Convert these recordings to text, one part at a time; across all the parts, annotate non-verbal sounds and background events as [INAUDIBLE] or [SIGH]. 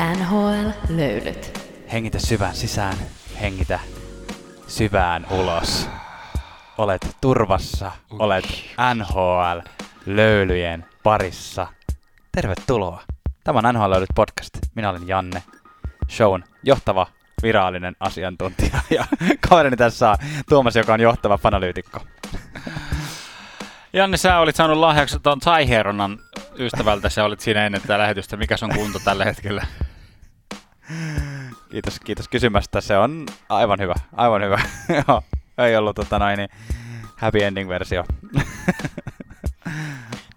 NHL-löylyt. Hengitä syvään sisään, hengitä syvään ulos. Olet turvassa, olet NHL-löylyjen parissa. Tervetuloa. Tämä on NHL Löylyt podcast. Minä olen Janne, shown johtava virallinen asiantuntija. [LAUGHS] Ja kaverini tässä on Tuomas, joka on johtava fanalyytikko. Janne, sä olit saanut lahjaksi tuon Taiheronan ystävältä, sä olit siinä ennen tätä lähetystä. Mikä on kunto tällä hetkellä? Kiitos, kiitos kysymästä. Se on aivan hyvä, aivan hyvä. [LAUGHS] Joo, ei ollut tota noin, niin happy ending versio. [LAUGHS]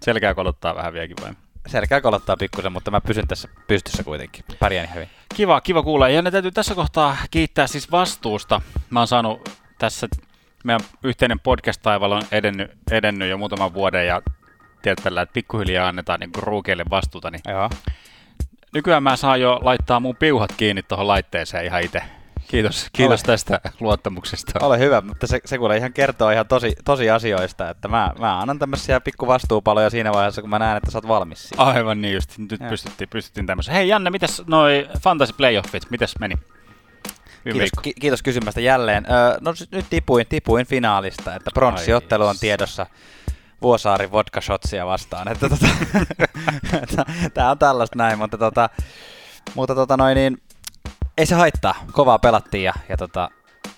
Selkää kolottaa vähän vieläkin vai? Selkää kolottaa pikkusen, mutta mä pysyn tässä pystyssä kuitenkin. Pärjään hyvin. Kiva, kiva kuulla. Ja ne täytyy tässä kohtaa kiittää siis vastuusta. Mä oon saanut tässä, meidän yhteinen podcast-taival on edennyt, edennyt jo muutaman vuoden ja tiedätkö, että pikkuhiljaa annetaan niin ruukeille vastuuta. Niin Joo. Nykyään mä saan jo laittaa mun piuhat kiinni tuohon laitteeseen ihan itse. Kiitos, kiitos Ole. tästä luottamuksesta. Ole hyvä, mutta se, se kuule ihan kertoo ihan tosi, tosi asioista, että mä, mä annan tämmöisiä pikku vastuupaloja siinä vaiheessa, kun mä näen, että sä oot valmis siihen. Aivan niin just. Nyt Joo. pystyttiin, pystyttiin tämmöisen. Hei Janne, mitäs noi Fantasy Playoffit, mitäs meni? Kiitos, ki- kiitos kysymästä jälleen. Öö, no nyt tipuin, tipuin finaalista, että pronssiottelu on tiedossa Vuosaari vodka shotsia vastaan. Että tota, [LAUGHS] tää on tällaista näin, mutta tota, mutta tota noin niin, ei se haittaa. Kovaa pelattiin ja, ja tota,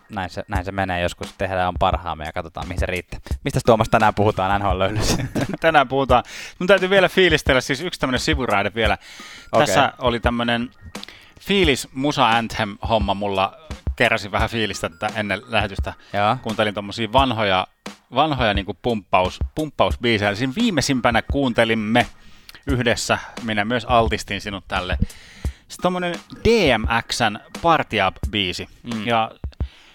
näin se, näin se menee. Joskus tehdään on parhaamme ja katsotaan mihin se riittää. Mistä Tuomas tänään puhutaan NHL? [LAUGHS] Tänään puhutaan. Mun täytyy vielä fiilistellä, siis yksi tämmönen sivuraide vielä. Okei. Tässä oli tämmönen fiilis Musa Anthem homma mulla. Keräsin vähän fiilistä tätä ennen lähetystä. Joo. Kuuntelin tommosia vanhoja, vanhoja niinku pumppaus, pumppausbiisejä. Siinä viimeisimpänä kuuntelimme yhdessä, minä myös altistin sinut tälle. Sitten tommonen DMXn Party Up-biisi. Mm. Ja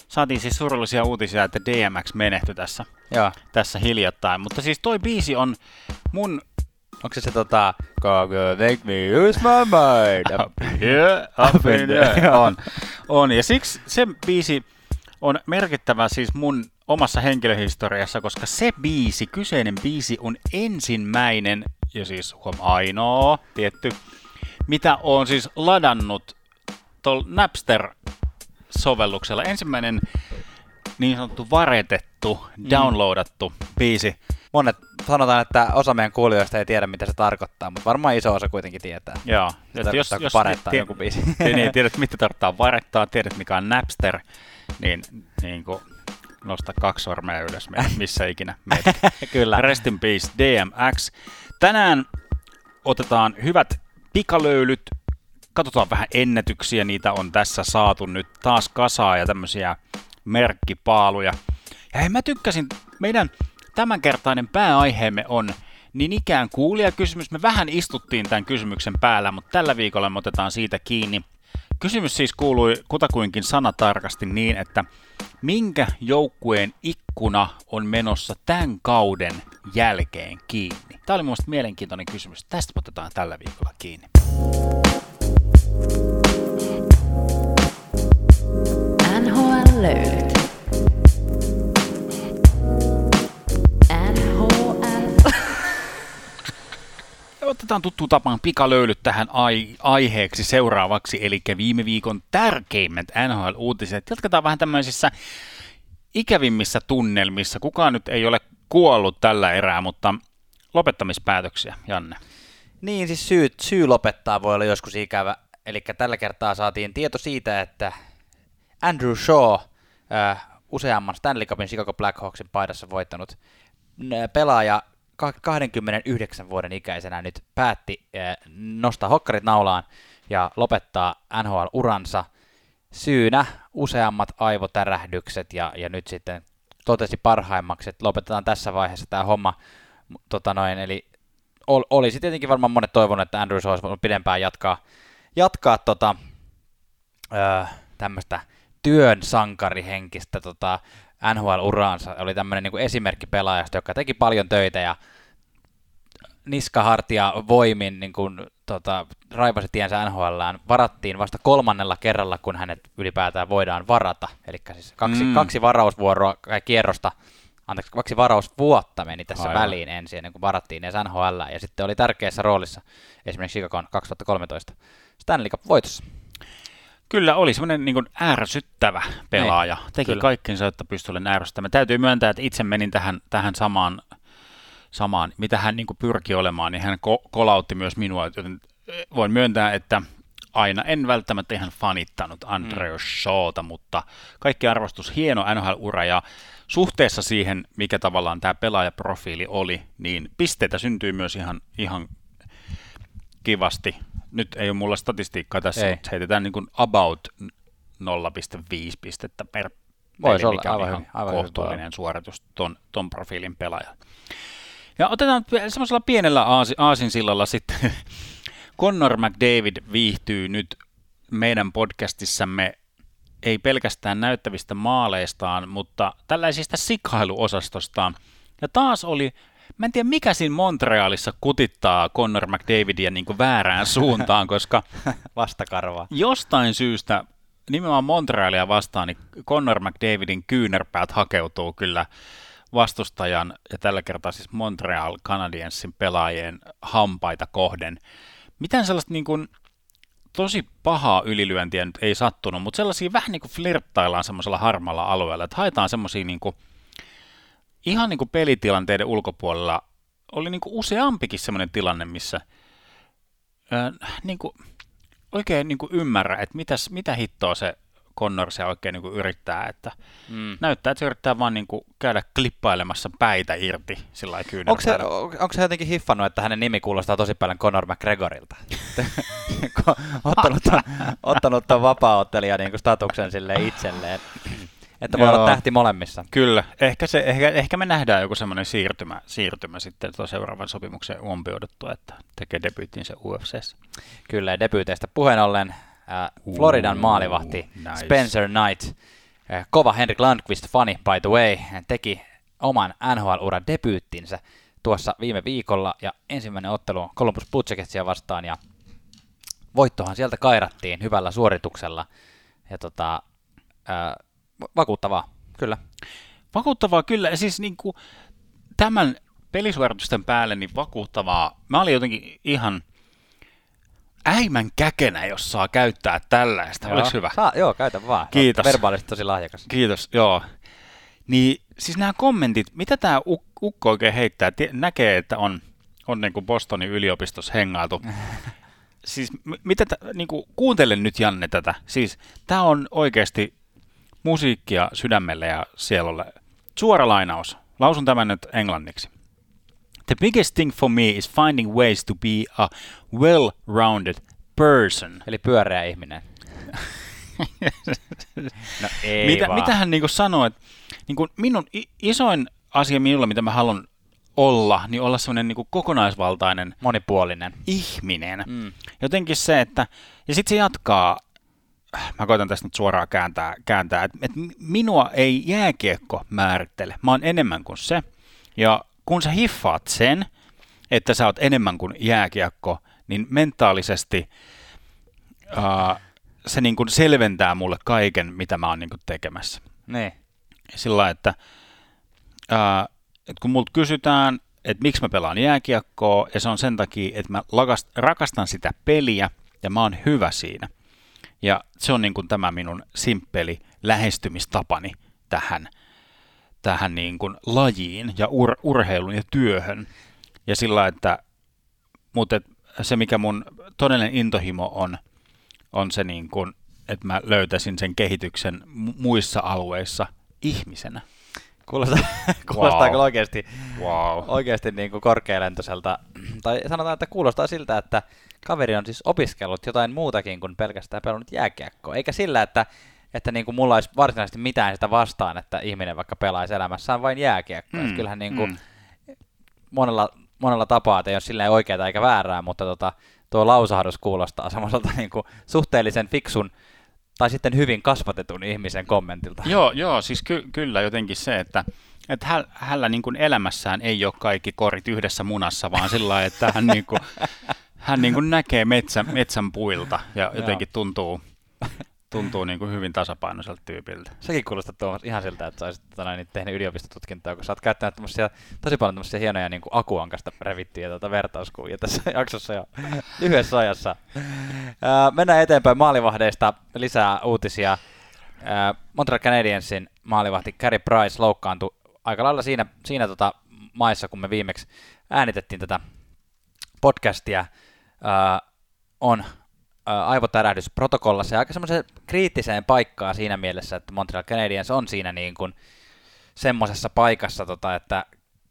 saatiin siis surullisia uutisia, että DMX menehtyi tässä Joo. tässä hiljattain. Mutta siis toi biisi on mun... Onko se se tota, Go make me use my mind? [LAUGHS] Yeah, up in there. on, on. Ja siksi se biisi on merkittävä siis mun omassa henkilöhistoriassa, koska se biisi, kyseinen biisi on ensimmäinen, ja siis huom ainoa, tietty, mitä on siis ladannut tuolla Napster-sovelluksella. Ensimmäinen niin sanottu varetettu, downloadattu biisi. Monet sanotaan, että osa meidän kuulijoista ei tiedä, mitä se tarkoittaa, mutta varmaan iso osa kuitenkin tietää. Joo. Se tarkoittaa, kun parettaa joku biisi. [LAUGHS] Niin, niin, tiedät, mitä tarkoittaa varettaa, tiedät, mikä on Napster, niin, niin kuin nosta kaksi sormea ylös, [LAUGHS] missä ikinä. [LAUGHS] Kyllä. Rest in peace, DMX. Tänään otetaan hyvät pikalöylyt, katsotaan vähän ennätyksiä, niitä on tässä saatu nyt taas kasaa ja tämmöisiä merkkipaaluja. Ja hei, mä tykkäsin, meidän tämänkertainen pääaiheemme on niin ikään kuulijakysymys. Me vähän istuttiin tämän kysymyksen päällä, mutta tällä viikolla me otetaan siitä kiinni. Kysymys siis kuului kutakuinkin sanatarkasti niin, että minkä joukkueen ikkuna on menossa tämän kauden jälkeen kiinni? Tämä oli mun mielestä mielenkiintoinen kysymys. Tästä otetaan tällä viikolla kiinni. NHL. Otetaan tuttu tapaan pikalöylyt tähän ai- aiheeksi seuraavaksi, eli viime viikon tärkeimmät NHL-uutiset. Jatketaan vähän tämmöisissä ikävimmissä tunnelmissa. Kukaan nyt ei ole kuollut tällä erää, mutta lopettamispäätöksiä, Janne. Niin, siis syy, syy lopettaa voi olla joskus ikävä. Eli tällä kertaa saatiin tieto siitä, että Andrew Shaw, äh, useamman Stanley Cupin Chicago Blackhawksin paidassa voittanut pelaaja 29 vuoden ikäisenä nyt päätti äh, nostaa hokkarit naulaan ja lopettaa NHL-uransa. Syynä useammat aivotärähdykset ja, ja nyt sitten totesi parhaimmaksi, että lopetetaan tässä vaiheessa tämä homma. Tota noin, eli ol, olisi tietenkin varmaan monet toivonut, että Andrews olisi voinut pidempään jatkaa, jatkaa tota, tämmöistä työn sankarihenkistä tota, NHL-uraansa. Oli tämmöinen niin esimerkki pelaajasta, joka teki paljon töitä ja niskahartia voimin niin kuin, tota, raivasi tiensä NHLään. Varattiin vasta kolmannella kerralla, kun hänet ylipäätään voidaan varata. Eli siis kaksi, Mm. kaksi varausvuoroa tai kierrosta, anteeksi, kaksi varausvuotta meni tässä Aivan. väliin ensin, ennen kuin varattiin edes NHL. Ja sitten oli tärkeässä roolissa esimerkiksi Chicagon 2013 Stanley Cup voitossa. Kyllä oli semmoinen niin ärsyttävä pelaaja. Niin, Teki kyllä. kaikkensa, että pystyi olemaan ärsyttämään. Täytyy myöntää, että itse menin tähän, tähän samaan, samaan, mitä hän niin pyrki olemaan, niin hän ko- kolautti myös minua, joten eh, voin myöntää, että aina en välttämättä ihan fanittanut Andreas mm. Shawta, mutta kaikki arvostus, hieno NHL-ura ja suhteessa siihen, mikä tavallaan tämä pelaajaprofiili oli, niin pisteitä syntyy myös ihan, ihan kivasti. Nyt ei ole mulla statistiikkaa tässä, Ei. mutta heitetään niin kuin about 0,5 pistettä per Voisi peli, olla, mikä on aivan ihan hyvin, aivan hyvin kohtuullinen suoritus ton, ton profiilin pelaaja. Ja otetaan semmoisella pienellä aasi, aasinsillalla sitten. [LAUGHS] Connor McDavid viihtyy nyt meidän podcastissamme ei pelkästään näyttävistä maaleistaan, mutta tällaisista sikailuosastostaan. Ja taas oli, mä en tiedä mikä siinä Montrealissa kutittaa Connor McDavidia niin kuin väärään suuntaan, koska [LAUGHS] Vastakarvaa. jostain syystä nimenomaan Montrealia vastaan, niin Connor McDavidin kyynärpäät hakeutuu kyllä vastustajan ja tällä kertaa siis Montreal Canadiensin pelaajien hampaita kohden. Mitään sellaista niin kuin, tosi pahaa ylilyöntiä nyt ei sattunut, mutta sellaisia vähän niin kuin flirttaillaan semmoisella harmalla alueella, että haetaan semmoisia niin kuin, ihan niin kuin pelitilanteiden ulkopuolella oli niin kuin useampikin semmoinen tilanne, missä ää, niin kuin, oikein niin kuin ymmärrä, että mitäs, mitä hittoa se Connor se oikein niin kuin yrittää, että Mm. näyttää, että se yrittää vaan niin kuin käydä klippailemassa päitä irti sillä lailla Onko se, on- onko se jotenkin hiffannut, että hänen nimi kuulostaa tosi paljon Conor McGregorilta? Ottanut, [LAUGHS] ottanut ton vapaa-ottelija niin statuksen sille itselleen. Että voi Joo. olla tähti molemmissa. Kyllä, ehkä, se, ehkä, ehkä me nähdään joku semmoinen siirtymä, siirtymä sitten tuon seuraavan sopimuksen umpiuduttua, että tekee debyyttinsä UFCssä. Kyllä, ja debyyteistä puheen ollen äh, Floridan Uu, maalivahti nice. Spencer Knight, äh, kova Henrik Lundqvist-fani by the way, hän teki oman NHL-uran debyyttinsä tuossa viime viikolla, ja ensimmäinen ottelu Columbus Blue Jacketsia vastaan, ja voittohan sieltä kairattiin hyvällä suorituksella, ja tota, äh, vakuuttavaa, kyllä. Vakuuttavaa kyllä, ja siis niin kuin tämän pelisuoritusten päälle niin vakuuttavaa. Mä olin jotenkin ihan äimän käkenä, jos saa käyttää tällaista. Oliko hyvä? Saa, joo, käytä vaan. Kiitos. Olet Verbaalisesti tosi lahjakas. Kiitos, joo. Niin siis nämä kommentit, mitä tämä ukko oikein heittää, tie- näkee, että on, on niin kuin Bostonin yliopistossa hengailtu. [LAUGHS] siis m- mitä, tä, niin kuin, kuuntele nyt Janne tätä. Siis tämä on oikeasti musiikkia sydämelle ja sielulle. Suora lainaus. Lausun tämän nyt englanniksi. The biggest thing for me is finding ways to be a well-rounded person. Eli pyöreä ihminen. [LAUGHS] No ei mitä, vaan. mitä hän niin sanoi, että niin kuin minun isoin asia minulla, mitä mä haluan olla, niin olla semmoinen niin kokonaisvaltainen Monipuolinen. ihminen. Mm. Jotenkin se, että, ja sitten se jatkaa, mä koitan tästä nyt suoraan kääntää, kääntää että, että minua ei jääkiekko määrittele, mä oon enemmän kuin se, ja kun sä hiffaat sen, että sä oot enemmän kuin jääkiekko, niin mentaalisesti uh, se niin kuin selventää mulle kaiken, mitä mä oon niin kuin tekemässä. Niin. Sillä että, ää, että kun multa kysytään, että miksi mä pelaan jääkiekkoa, ja se on sen takia, että mä lakast, rakastan sitä peliä, ja mä oon hyvä siinä. Ja se on niin kuin tämä minun simppeli lähestymistapani tähän, tähän niin kuin lajiin ja ur, urheilun ja työhön. Ja sillä että, mutta se mikä mun todellinen intohimo on, on se niin kuin, että mä löytäisin sen kehityksen mu- muissa alueissa ihmisenä. Kuulostaa, [LAUGHS] kuulostaa Wow. kyllä oikeasti, Wow. oikeasti niin kuin korkealentoiselta, tai sanotaan, että kuulostaa siltä, että kaveri on siis opiskellut jotain muutakin kuin pelkästään pelannut jääkiekkoa, eikä sillä, että, että niin kuin mulla olisi varsinaisesti mitään sitä vastaan, että ihminen vaikka pelaisi elämässään vain jääkiekkoa. Mm, kyllähän niin kuin mm. monella, monella tapaa, että ei ole silleen oikeaa eikä väärää, mutta tota, tuo lausahdus kuulostaa semmoiselta niin kuin suhteellisen fiksun tai sitten hyvin kasvatetun ihmisen kommentilta. Joo, joo, siis ky- kyllä jotenkin se, että, että hän, hänellä niin kuin elämässään ei ole kaikki korit yhdessä munassa, vaan sillä lailla, että hän, niin kuin, [LAUGHS] hän niin kuin näkee metsän, metsän puilta ja jotenkin tuntuu, tuntuu niin kuin hyvin tasapainoiselta tyypiltä. Sekin kuulostaa Tuomas ihan siltä, että olisit tota, niin, tehnyt yliopistotutkintoa, kun sä oot käyttänyt tosi paljon tämmöisiä hienoja niin kuin akuankasta revittyjä tuota vertauskuvia tässä [LAUGHS] jaksossa jo lyhyessä ajassa. Ää, mennään eteenpäin maalivahdeista lisää uutisia. Ää, Montreal Canadiensin maalivahti Carey Price loukkaantui aika lailla siinä, siinä tota maissa, kun me viimeksi äänitettiin tätä podcastia, ää, on aivotärähdys protokollassa ja aika semmoiseen kriittiseen paikkaan siinä mielessä, että Montreal Canadiens on siinä niin kuin semmoisessa paikassa, tota, että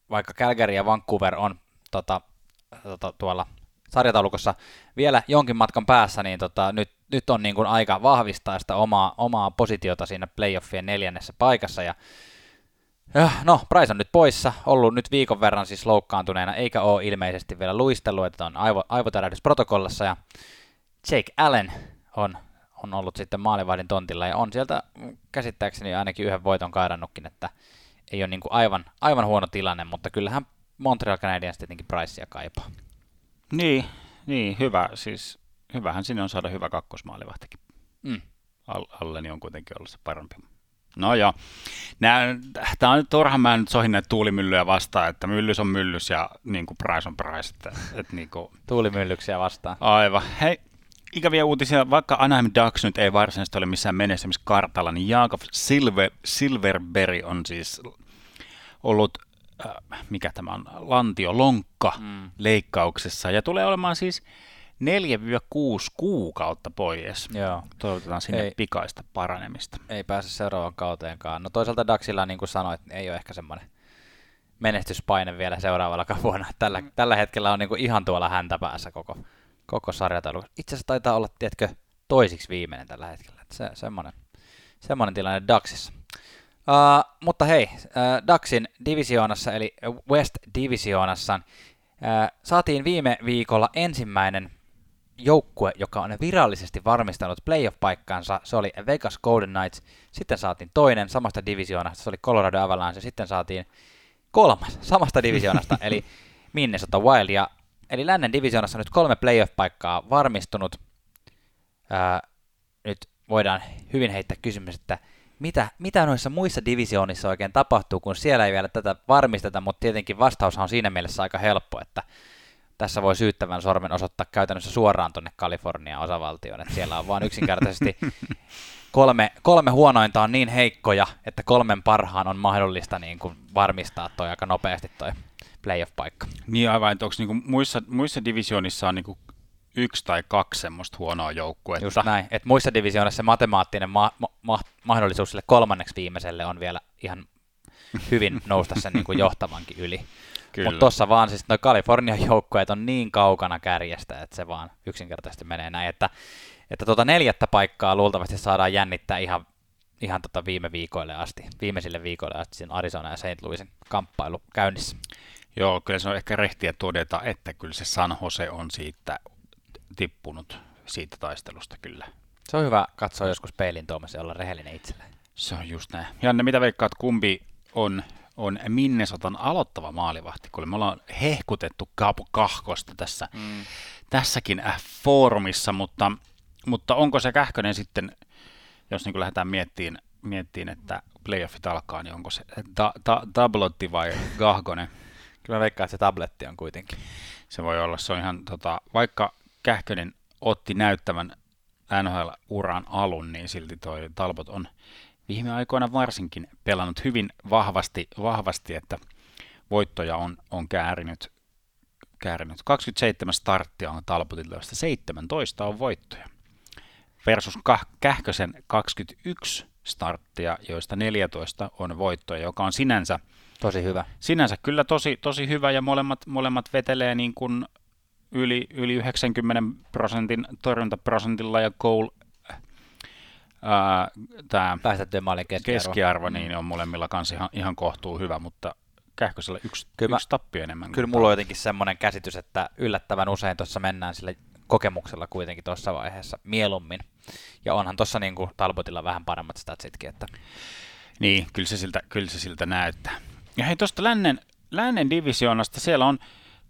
vaikka Calgary ja Vancouver on tota, tota, tuolla sarjataulukossa vielä jonkin matkan päässä, niin tota, nyt, nyt on niin kuin aika vahvistaa sitä omaa, omaa positiota siinä playoffien neljännessä paikassa. Ja, no, Price on nyt poissa, ollut nyt viikon verran siis loukkaantuneena, eikä ole ilmeisesti vielä luistellut, että on aivo, aivotärähdys protokollassa. Ja Jake Allen on, on ollut sitten maalivahdin tontilla ja on sieltä käsittääkseni ainakin yhden voiton kairannutkin, että ei ole niin kuin aivan, aivan huono tilanne, mutta kyllähän Montreal Canadiens tietenkin Pricea kaipaa. Niin, niin, hyvä. Siis hyvähän sinne on saada hyvä kakkosmaalivahtikin. Mm. Alleni on kuitenkin ollut se parempi. No joo. Tämä on nyt turha, mä nyt sohin näitä tuulimyllyjä vastaan, että myllys on myllys ja niin kuin price on price. Että, että niin kuin... Tuulimyllyksiä vastaan. Aivan. Hei, ikäviä uutisia, vaikka Anaheim Ducks nyt ei varsinaisesti ole missään menestymiskartalla, niin Jakob Silver, Silverberry on siis ollut, äh, mikä tämä on, lantiolonkka mm. leikkauksessa ja tulee olemaan siis 4-6 kuukautta pois. Joo. Toivotetaan sinne ei, pikaista paranemista. Ei pääse seuraavaan kauteenkaan. No toisaalta Daxilla, niin kuin sanoit, ei ole ehkä semmoinen menestyspaine vielä seuraavalla vuonna. Tällä, mm. tällä hetkellä on niin kuin ihan tuolla häntä päässä koko koko sarjataulu. Itse asiassa taitaa olla, tiedätkö, toisiksi viimeinen tällä hetkellä. se, semmoinen, semmoinen tilanne Daxissa. Uh, mutta hei, uh, Daxin divisioonassa, eli West Divisioonassa, uh, saatiin viime viikolla ensimmäinen joukkue, joka on virallisesti varmistanut playoff-paikkansa. Se oli Vegas Golden Knights. Sitten saatiin toinen samasta divisioonasta, se oli Colorado Avalanche. Sitten saatiin kolmas samasta divisioonasta, [LAUGHS] eli Minnesota Wild. Ja Eli lännen divisioonassa on nyt kolme playoff-paikkaa varmistunut. Ää, nyt voidaan hyvin heittää kysymys, että mitä, mitä noissa muissa divisioonissa oikein tapahtuu, kun siellä ei vielä tätä varmisteta, mutta tietenkin vastaus on siinä mielessä aika helppo, että tässä voi syyttävän sormen osoittaa käytännössä suoraan tuonne Kalifornian osavaltioon, että siellä on vain yksinkertaisesti [LAUGHS] kolme, kolme huonointa on niin heikkoja, että kolmen parhaan on mahdollista niin kuin varmistaa toi aika nopeasti toi playoff-paikka. Niin aivan, että onko niinku muissa, muissa divisioonissa on niinku yksi tai kaksi semmoista huonoa joukkuetta. Just näin, että muissa divisioonissa se matemaattinen ma- ma- mahdollisuus sille kolmanneksi viimeiselle on vielä ihan hyvin nousta sen niin kuin johtavankin yli. Mutta tuossa vaan siis noin Kalifornian joukkueet on niin kaukana kärjestä, että se vaan yksinkertaisesti menee näin, että, että tuota neljättä paikkaa luultavasti saadaan jännittää ihan, ihan tota viime viikoille asti, viimeisille viikoille asti siinä Arizona ja St. Louisin kamppailu käynnissä. Joo, kyllä se on ehkä rehtiä todeta, että kyllä se San Jose on siitä tippunut siitä taistelusta kyllä. Se on hyvä katsoa joskus peilin Tuomas ja olla rehellinen itselleen. Se on just näin. Janne, mitä veikkaat, kumpi on, on Minnesotan aloittava maalivahti? Kun me ollaan hehkutettu Kaapu Kahkosta tässä, mm. tässäkin äh, foorumissa, mutta, mutta onko se Kähkönen sitten, jos niin lähdetään miettimään, miettiin, että playoffit alkaa, niin onko se ta, ta, Tablotti vai Gahgonen? [LAUGHS] Kyllä mä veikkaan, että se tabletti on kuitenkin. Se voi olla, se on ihan, tota, vaikka Kähkönen otti näyttävän NHL-uran alun, niin silti toi Talbot on viime aikoina varsinkin pelannut hyvin vahvasti, vahvasti että voittoja on, on käärinyt, käärinyt. 27 starttia on Talbotilla, josta 17 on voittoja. Versus Kähkösen 21 starttia, joista 14 on voittoja, joka on sinänsä Tosi hyvä. Sinänsä kyllä tosi, tosi hyvä ja molemmat, molemmat vetelee niin kuin yli, yli 90 prosentin torjuntaprosentilla ja goal tämä maalin keskiarvo, keskiarvo niin on molemmilla kanssa ihan, ihan kohtuu hyvä, mutta Kähkösellä yksi, kyllä yksi tappio enemmän. Kyllä mulla on jotenkin semmoinen käsitys, että yllättävän usein tuossa mennään sillä kokemuksella kuitenkin tuossa vaiheessa mieluummin. Ja onhan tuossa niin Talbotilla vähän paremmat statsitkin. Että... Niin, kyllä se siltä, kyllä se siltä näyttää. Ja hei, tuosta lännen, lännen divisioonasta siellä on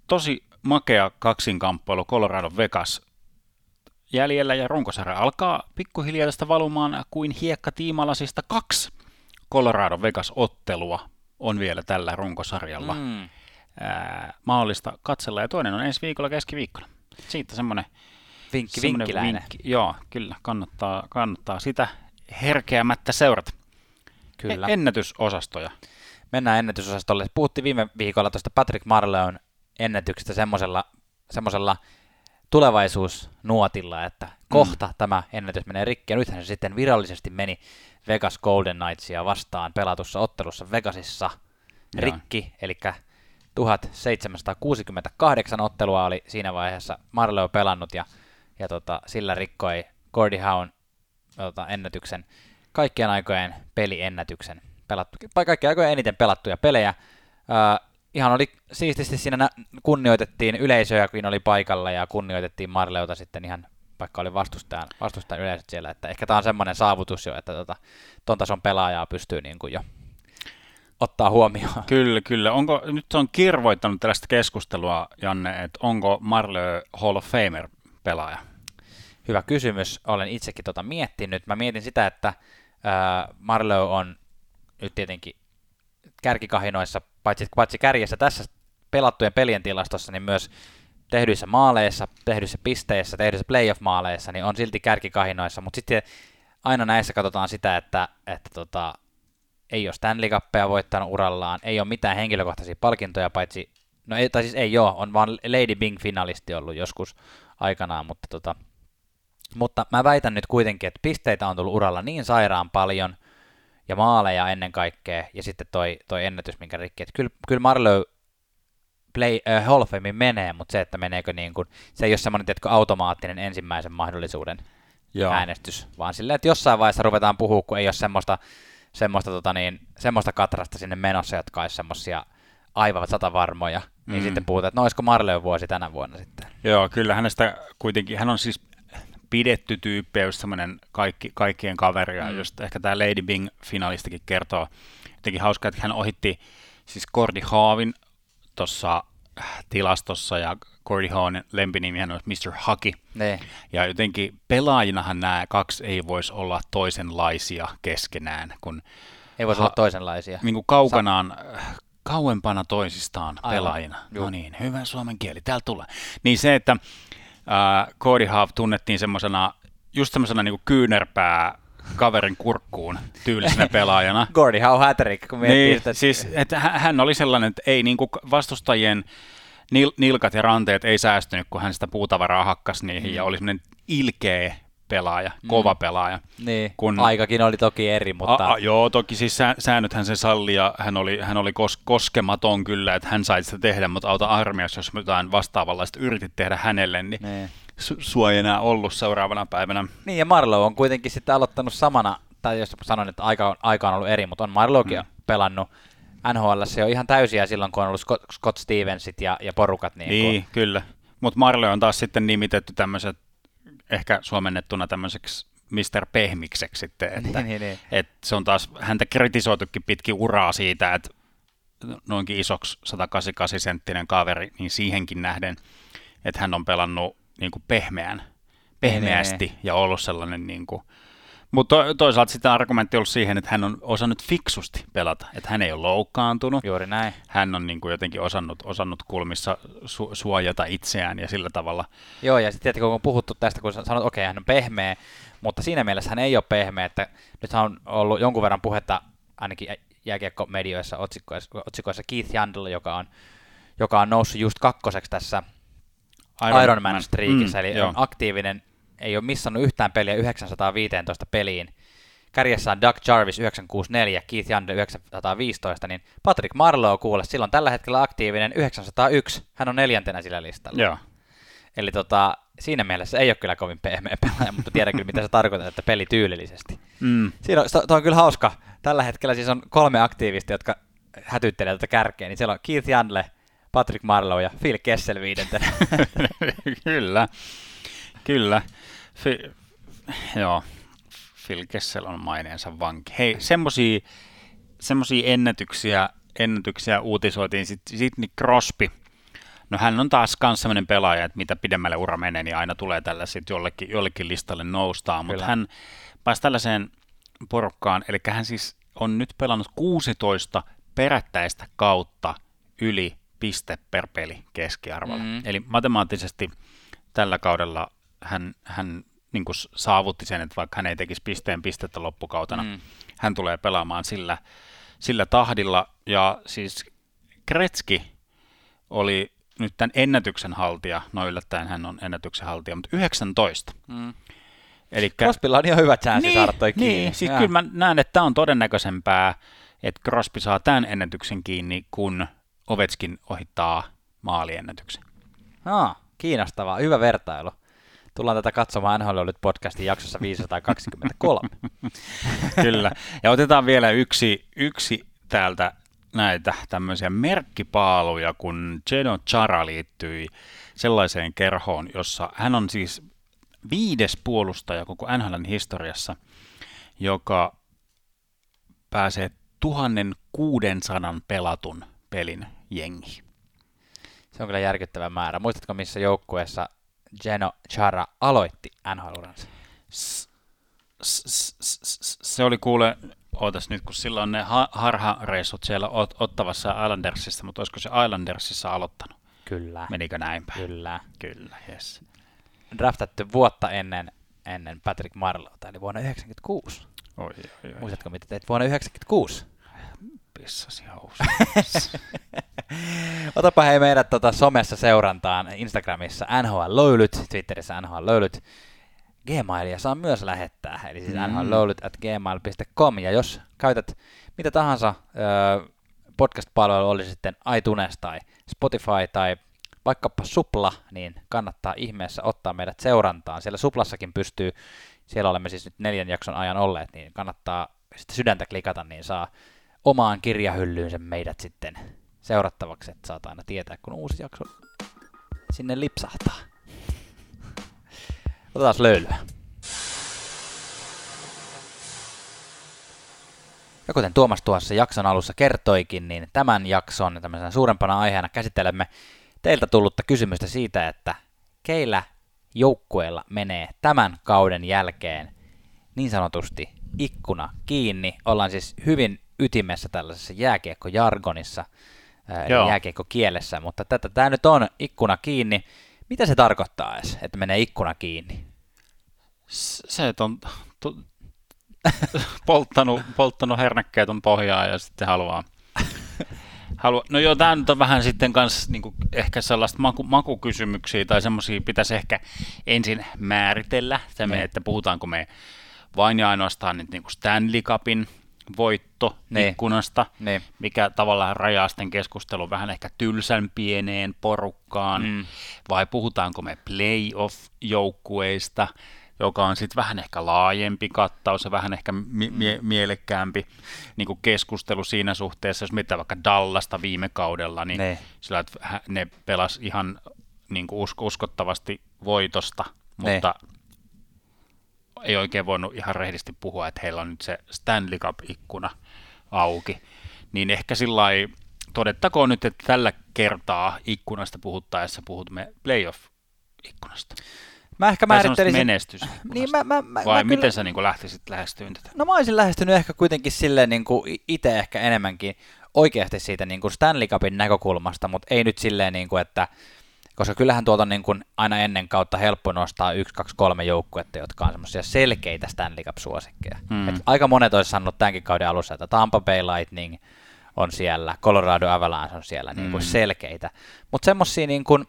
tosi makea kaksinkamppailu Colorado Vegas. Jäljellä ja runkosarja alkaa pikkuhiljaa tästä valumaan kuin hiekka tiimalasista kaksi Colorado Vegas-ottelua on vielä tällä runkosarjalla mm. ää, mahdollista katsella ja toinen on ensi viikolla keskiviikkona. Siitä semmoinen Vinkki, vinkkiläinen. Vinkki. Joo, kyllä, kannattaa, kannattaa sitä herkeämättä seurata. Kyllä. E- ennätysosastoja. Mennään ennätysosastolle. Puhuttiin viime viikolla tuosta Patrick Marleon ennätyksestä semmoisella, semmoisella tulevaisuusnuotilla, että kohta mm. tämä ennätys menee rikki, ja nythän se sitten virallisesti meni Vegas Golden Knightsia vastaan pelatussa ottelussa Vegasissa rikki, eli 1768 ottelua oli siinä vaiheessa Marleo pelannut, ja, ja tota, sillä rikkoi Gordy Hown tota, ennätyksen, kaikkien aikojen peliennätyksen, pelattu, kaikkien aikojen eniten pelattuja pelejä. Ihan oli siististi siinä kunnioitettiin yleisöä, kun oli paikalla ja kunnioitettiin Marleuta sitten ihan vaikka oli vastustajan, vastustajan yleisöt siellä, että ehkä tämä on semmoinen saavutus jo, että tota, ton tason pelaajaa pystyy niin kuin jo ottaa huomioon. Kyllä, kyllä. Onko, nyt on kirvoittanut tällaista keskustelua, Janne, että onko Marley Hall of Famer pelaaja? Hyvä kysymys. Olen itsekin tota miettinyt. Mä mietin sitä, että äh, Marlowe on nyt tietenkin kärkikahinoissa, paitsi, paitsi kärjessä tässä pelattujen pelien tilastossa, niin myös tehdyissä maaleissa, tehdyissä pisteissä, tehdyissä playoff-maaleissa, niin on silti kärkikahinoissa, mutta sitten aina näissä katsotaan sitä, että, että tota, ei ole Stanley Cupia voittanut urallaan, ei ole mitään henkilökohtaisia palkintoja, paitsi, no ei, tai siis ei ole, on vaan Lady Bing-finalisti ollut joskus aikanaan, mutta, tota, mutta mä väitän nyt kuitenkin, että pisteitä on tullut uralla niin sairaan paljon, ja maaleja ennen kaikkea, ja sitten toi, toi ennätys, minkä rikki, että kyllä, kyllä Marlowe play, uh, Hall of Fame menee, mutta se, että meneekö niin kuin, se ei ole semmoinen tietkö, automaattinen ensimmäisen mahdollisuuden Joo. äänestys, vaan silleen, että jossain vaiheessa ruvetaan puhua, kun ei ole semmoista, semmoista, tota niin, semmoista katrasta sinne menossa, jotka olisi semmoisia aivan sata varmoja, niin mm. sitten puhutaan, että no olisiko Marleon vuosi tänä vuonna sitten. Joo, kyllä hänestä kuitenkin, hän on siis pidetty tyyppi, just semmoinen kaikki, kaikkien kaveria, mm. just ehkä tämä Lady Bing-finalistikin kertoo, jotenkin hauskaa, että hän ohitti siis Cordy Haavin tuossa äh, tilastossa ja Cordy Hawn lempinimihän on Mr. Haki. Ne. Ja jotenkin pelaajinahan nämä kaksi ei voisi olla toisenlaisia keskenään. Kun ei voisi ha- olla toisenlaisia. Niin kuin kaukanaan, Sa- kauempana toisistaan Aivan. pelaajina. Juh. No niin, hyvä suomen kieli, täällä tulee. Niin se, että äh, Cody Hav tunnettiin semmoisena, just semmoisena niin kyynärpää kaverin kurkkuun tyylisenä [LAUGHS] pelaajana. Gordy Howe Hattrick, kun miettii niin, sitä. Siis, että hän oli sellainen, että ei niin kuin vastustajien nil, nilkat ja ranteet ei säästynyt, kun hän sitä puutavaraa hakkasi niihin mm. ja oli semmoinen ilkeä pelaaja, mm. kova pelaaja. Niin, kun... aikakin oli toki eri, mutta... A, a, joo, toki siis sä, säännöthän sen salli ja hän oli, hän oli kos, koskematon kyllä, että hän sai sitä tehdä, mutta auta armiassa, jos jotain vastaavanlaista yritit tehdä hänelle, niin, niin su- sua ei enää ollut seuraavana päivänä. Niin, ja Marlowe on kuitenkin sitten aloittanut samana, tai jos sanon, että aika on, aika on ollut eri, mutta on Marlowekin mm. pelannut NHL se on ihan täysiä silloin, kun on ollut Scott, Scott Stevensit ja, ja porukat. Niin, niin kun... kyllä. Mutta Marlowe on taas sitten nimitetty tämmöiset, ehkä suomennettuna tämmöiseksi Mr. Pehmikseksi sitten, että, niin, niin, niin. että se on taas häntä kritisoitukin pitkin uraa siitä, että noinkin isoksi 188 senttinen kaveri, niin siihenkin nähden, että hän on pelannut niin kuin pehmeän, pehmeästi ne. ja ollut sellainen niin kuin, mutta to, toisaalta sitä argumentti on ollut siihen, että hän on osannut fiksusti pelata, että hän ei ole loukkaantunut. Juuri näin. Hän on niin kuin jotenkin osannut, osannut kulmissa su, suojata itseään ja sillä tavalla. Joo, ja sitten kun on puhuttu tästä, kun sanot, okei, okay, hän on pehmeä, mutta siinä mielessä hän ei ole pehmeä, että nythän on ollut jonkun verran puhetta ainakin jääkiekkomedioissa otsikoissa, otsikoissa Keith Jandl, joka on, joka on noussut just kakkoseksi tässä Iron, Iron Man striikissä, mm, eli joo. on aktiivinen, ei ole missannut yhtään peliä 915 peliin. Kärjessä on Doug Jarvis 964, Keith Yandel 915, niin Patrick Marlowe kuule, silloin tällä hetkellä aktiivinen 901, hän on neljäntenä sillä listalla. Joo. Eli tota, siinä mielessä ei ole kyllä kovin pehmeä pelaaja, mutta tiedän kyllä mitä se tarkoittaa, että peli tyylillisesti. Mm. Siinä on, to, on kyllä hauska. Tällä hetkellä siis on kolme aktiivista, jotka hätyttelee tätä kärkeä, niin siellä on Keith Yandle, Patrick Marlowe ja Phil Kessel viidentenä. [LAUGHS] kyllä, kyllä. Fi- joo, Phil Kessel on maineensa vanki. Hei, semmosia, semmosia ennätyksiä, ennätyksiä uutisoitiin. Sitten Sidney Crosby No hän on taas myös sellainen pelaaja, että mitä pidemmälle ura menee, niin aina tulee tällaisia jollekin, jollekin listalle noustaan, mutta hän pääsi tällaiseen porukkaan, eli hän siis on nyt pelannut 16 perättäistä kautta yli piste per peli keskiarvolla. Mm. Eli matemaattisesti tällä kaudella hän, hän niin kuin saavutti sen, että vaikka hän ei tekisi pisteen pistettä loppukautena, mm. hän tulee pelaamaan sillä, sillä tahdilla. Ja siis Kretski oli nyt tämän ennätyksen haltija, no yllättäen hän on ennätyksen haltija, mutta 19. Mm. Elikkä, Crosbylla on ihan hyvä chanssi niin, saada toi kiinni. Niin, siis kyllä mä näen, että tämä on todennäköisempää, että Crosby saa tämän ennätyksen kiinni, kun Ovetskin ohittaa maaliennätyksen. Ah, kiinnostavaa. Hyvä vertailu. Tullaan tätä katsomaan NHL nyt podcastin jaksossa 523. [LAUGHS] Kyllä. Ja otetaan vielä yksi, yksi täältä näitä tämmöisiä merkkipaaluja, kun Geno Chara liittyi sellaiseen kerhoon, jossa hän on siis viides puolustaja koko NHLn historiassa, joka pääsee 1600 pelatun pelin jengi. Se on kyllä järkyttävä määrä. Muistatko, missä joukkueessa Geno Chara aloitti NHL-uransa? Se oli kuule, ootas nyt, kun sillä on ne harhareissut siellä ottavassa Islandersissa, mutta olisiko se Islandersissa aloittanut? Kyllä. Menikö näin päin? Kyllä. Kyllä, yes. Draftattu vuotta ennen, ennen Patrick Marlota, eli vuonna 1996. Oi, oi, oi. Muistatko, mitä teit vuonna 1996? Pissasi [LAUGHS] Otapa hei meidät tota, somessa seurantaan Instagramissa NHL Löylyt, Twitterissä NHL Löylyt. Gmailia saa myös lähettää, eli siis mm. nhlöylyt at gmail.com, ja jos käytät mitä tahansa ö, podcast-palvelu, oli sitten iTunes tai Spotify tai vaikkapa Supla, niin kannattaa ihmeessä ottaa meidät seurantaan. Siellä Suplassakin pystyy, siellä olemme siis nyt neljän jakson ajan olleet, niin kannattaa sitten sydäntä klikata, niin saa omaan kirjahyllyynsä meidät sitten seurattavaksi, että saat aina tietää, kun uusi jakso sinne lipsahtaa. [LAUGHS] Otetaan löylyä. Ja kuten Tuomas tuossa jakson alussa kertoikin, niin tämän jakson tämmöisenä suurempana aiheena käsittelemme teiltä tullutta kysymystä siitä, että keillä joukkueilla menee tämän kauden jälkeen niin sanotusti ikkuna kiinni. Ollaan siis hyvin ytimessä tällaisessa jääkiekkojargonissa, jääkiekkokielessä, mutta tätä tämä nyt on ikkuna kiinni. Mitä se tarkoittaa edes, että menee ikkuna kiinni? Se, että on to, polttanut, polttanut hernekkeet on pohjaa ja sitten haluaa Halu... No joo, tämä nyt on vähän sitten kanssa niin ehkä sellaista maku, makukysymyksiä tai semmoisia pitäisi ehkä ensin määritellä, tämä, niin. että puhutaanko me vain ja ainoastaan nyt niin kuin Stanley Cupin voitto ne. Niin. ikkunasta. Niin. mikä tavallaan rajaa sitten keskustelun vähän ehkä tylsän pieneen porukkaan, mm. vai puhutaanko me playoff-joukkueista, joka on sitten vähän ehkä laajempi kattaus ja vähän ehkä mie- mie- mielekkäämpi niin kuin keskustelu siinä suhteessa, jos mitä vaikka Dallasta viime kaudella, niin ne, sillä, että ne pelas ihan niin kuin usko- uskottavasti voitosta, mutta ne. Ei oikein voinut ihan rehdisti puhua, että heillä on nyt se Stanley Cup-ikkuna auki. Niin ehkä sillä todettakoon nyt, että tällä kertaa ikkunasta puhuttaessa puhumme playoff-ikkunasta. Mä ehkä määrittelisin... menestys. Niin mä, mä, mä, Vai mä miten kyllä... sä niin lähtisit lähestyyn tätä? No mä olisin lähestynyt ehkä kuitenkin silleen niin itse ehkä enemmänkin oikeasti siitä niin kuin Stanley Cupin näkökulmasta, mutta ei nyt silleen, niin kuin, että koska kyllähän tuolta on niin kuin aina ennen kautta helppo nostaa yksi, kaksi, kolme joukkuetta, jotka on semmoisia selkeitä Stanley Cup-suosikkeja. Mm. Et aika monet olisi sanonut tämänkin kauden alussa, että Tampa Bay Lightning on siellä, Colorado Avalanche on siellä niin kuin mm. selkeitä. Mutta semmoisia niin kuin,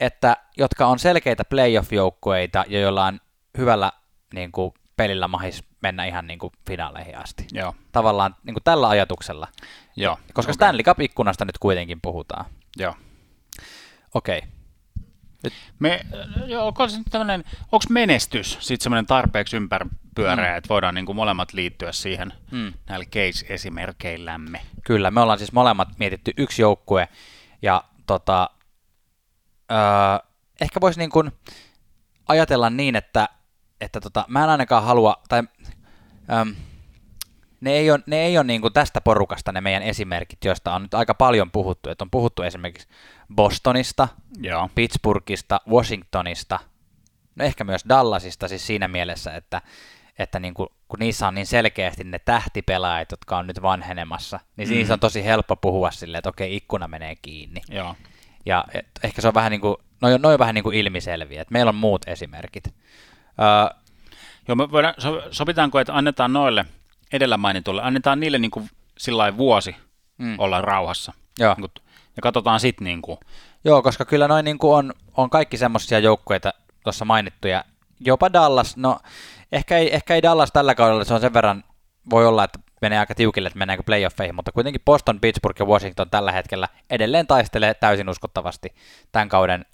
että jotka on selkeitä playoff-joukkueita ja joilla on hyvällä niin kuin, pelillä mahis mennä ihan niin kuin, finaaleihin asti. Joo. Tavallaan niin kuin, tällä ajatuksella. Joo. Koska okay. Stanley Cup-ikkunasta nyt kuitenkin puhutaan. Joo. Okei. Okay. Nyt. Me, joo, onko, se tämmönen, onko menestys sitten semmoinen tarpeeksi ympärpyöreä, mm. että voidaan niin kuin molemmat liittyä siihen mm. näillä case-esimerkeillämme? Kyllä, me ollaan siis molemmat mietitty yksi joukkue, ja tota, öö, ehkä voisi niin kuin ajatella niin, että, että tota, mä en ainakaan halua, tai öö, ne ei ole, ne ei ole niin kuin tästä porukasta ne meidän esimerkit, joista on nyt aika paljon puhuttu. Että on puhuttu esimerkiksi Bostonista, Joo. Pittsburghista, Washingtonista, no ehkä myös Dallasista siis siinä mielessä, että, että niin kuin, kun niissä on niin selkeästi ne tähtipelaajat, jotka on nyt vanhenemassa, niin mm. niissä on tosi helppo puhua silleen, että okei, ikkuna menee kiinni. Joo. Ja et, ehkä se on vähän niin kuin, no, no on vähän niin kuin ilmiselviä, että meillä on muut esimerkit. Öö, Joo, me voidaan, so, sopitaanko, että annetaan noille edellä mainitulle, annetaan niille niin kuin sillä vuosi mm. olla rauhassa. joo. Niin kuin, ja katsotaan sitten niin kuin, Joo, koska kyllä noin niin kuin on, on kaikki semmoisia joukkueita tuossa mainittuja. Jopa Dallas, no ehkä ei, ehkä ei Dallas tällä kaudella, se on sen verran, voi olla, että menee aika tiukille, että mennäänkö playoffeihin, mutta kuitenkin Boston, Pittsburgh ja Washington tällä hetkellä edelleen taistelee täysin uskottavasti tämän kauden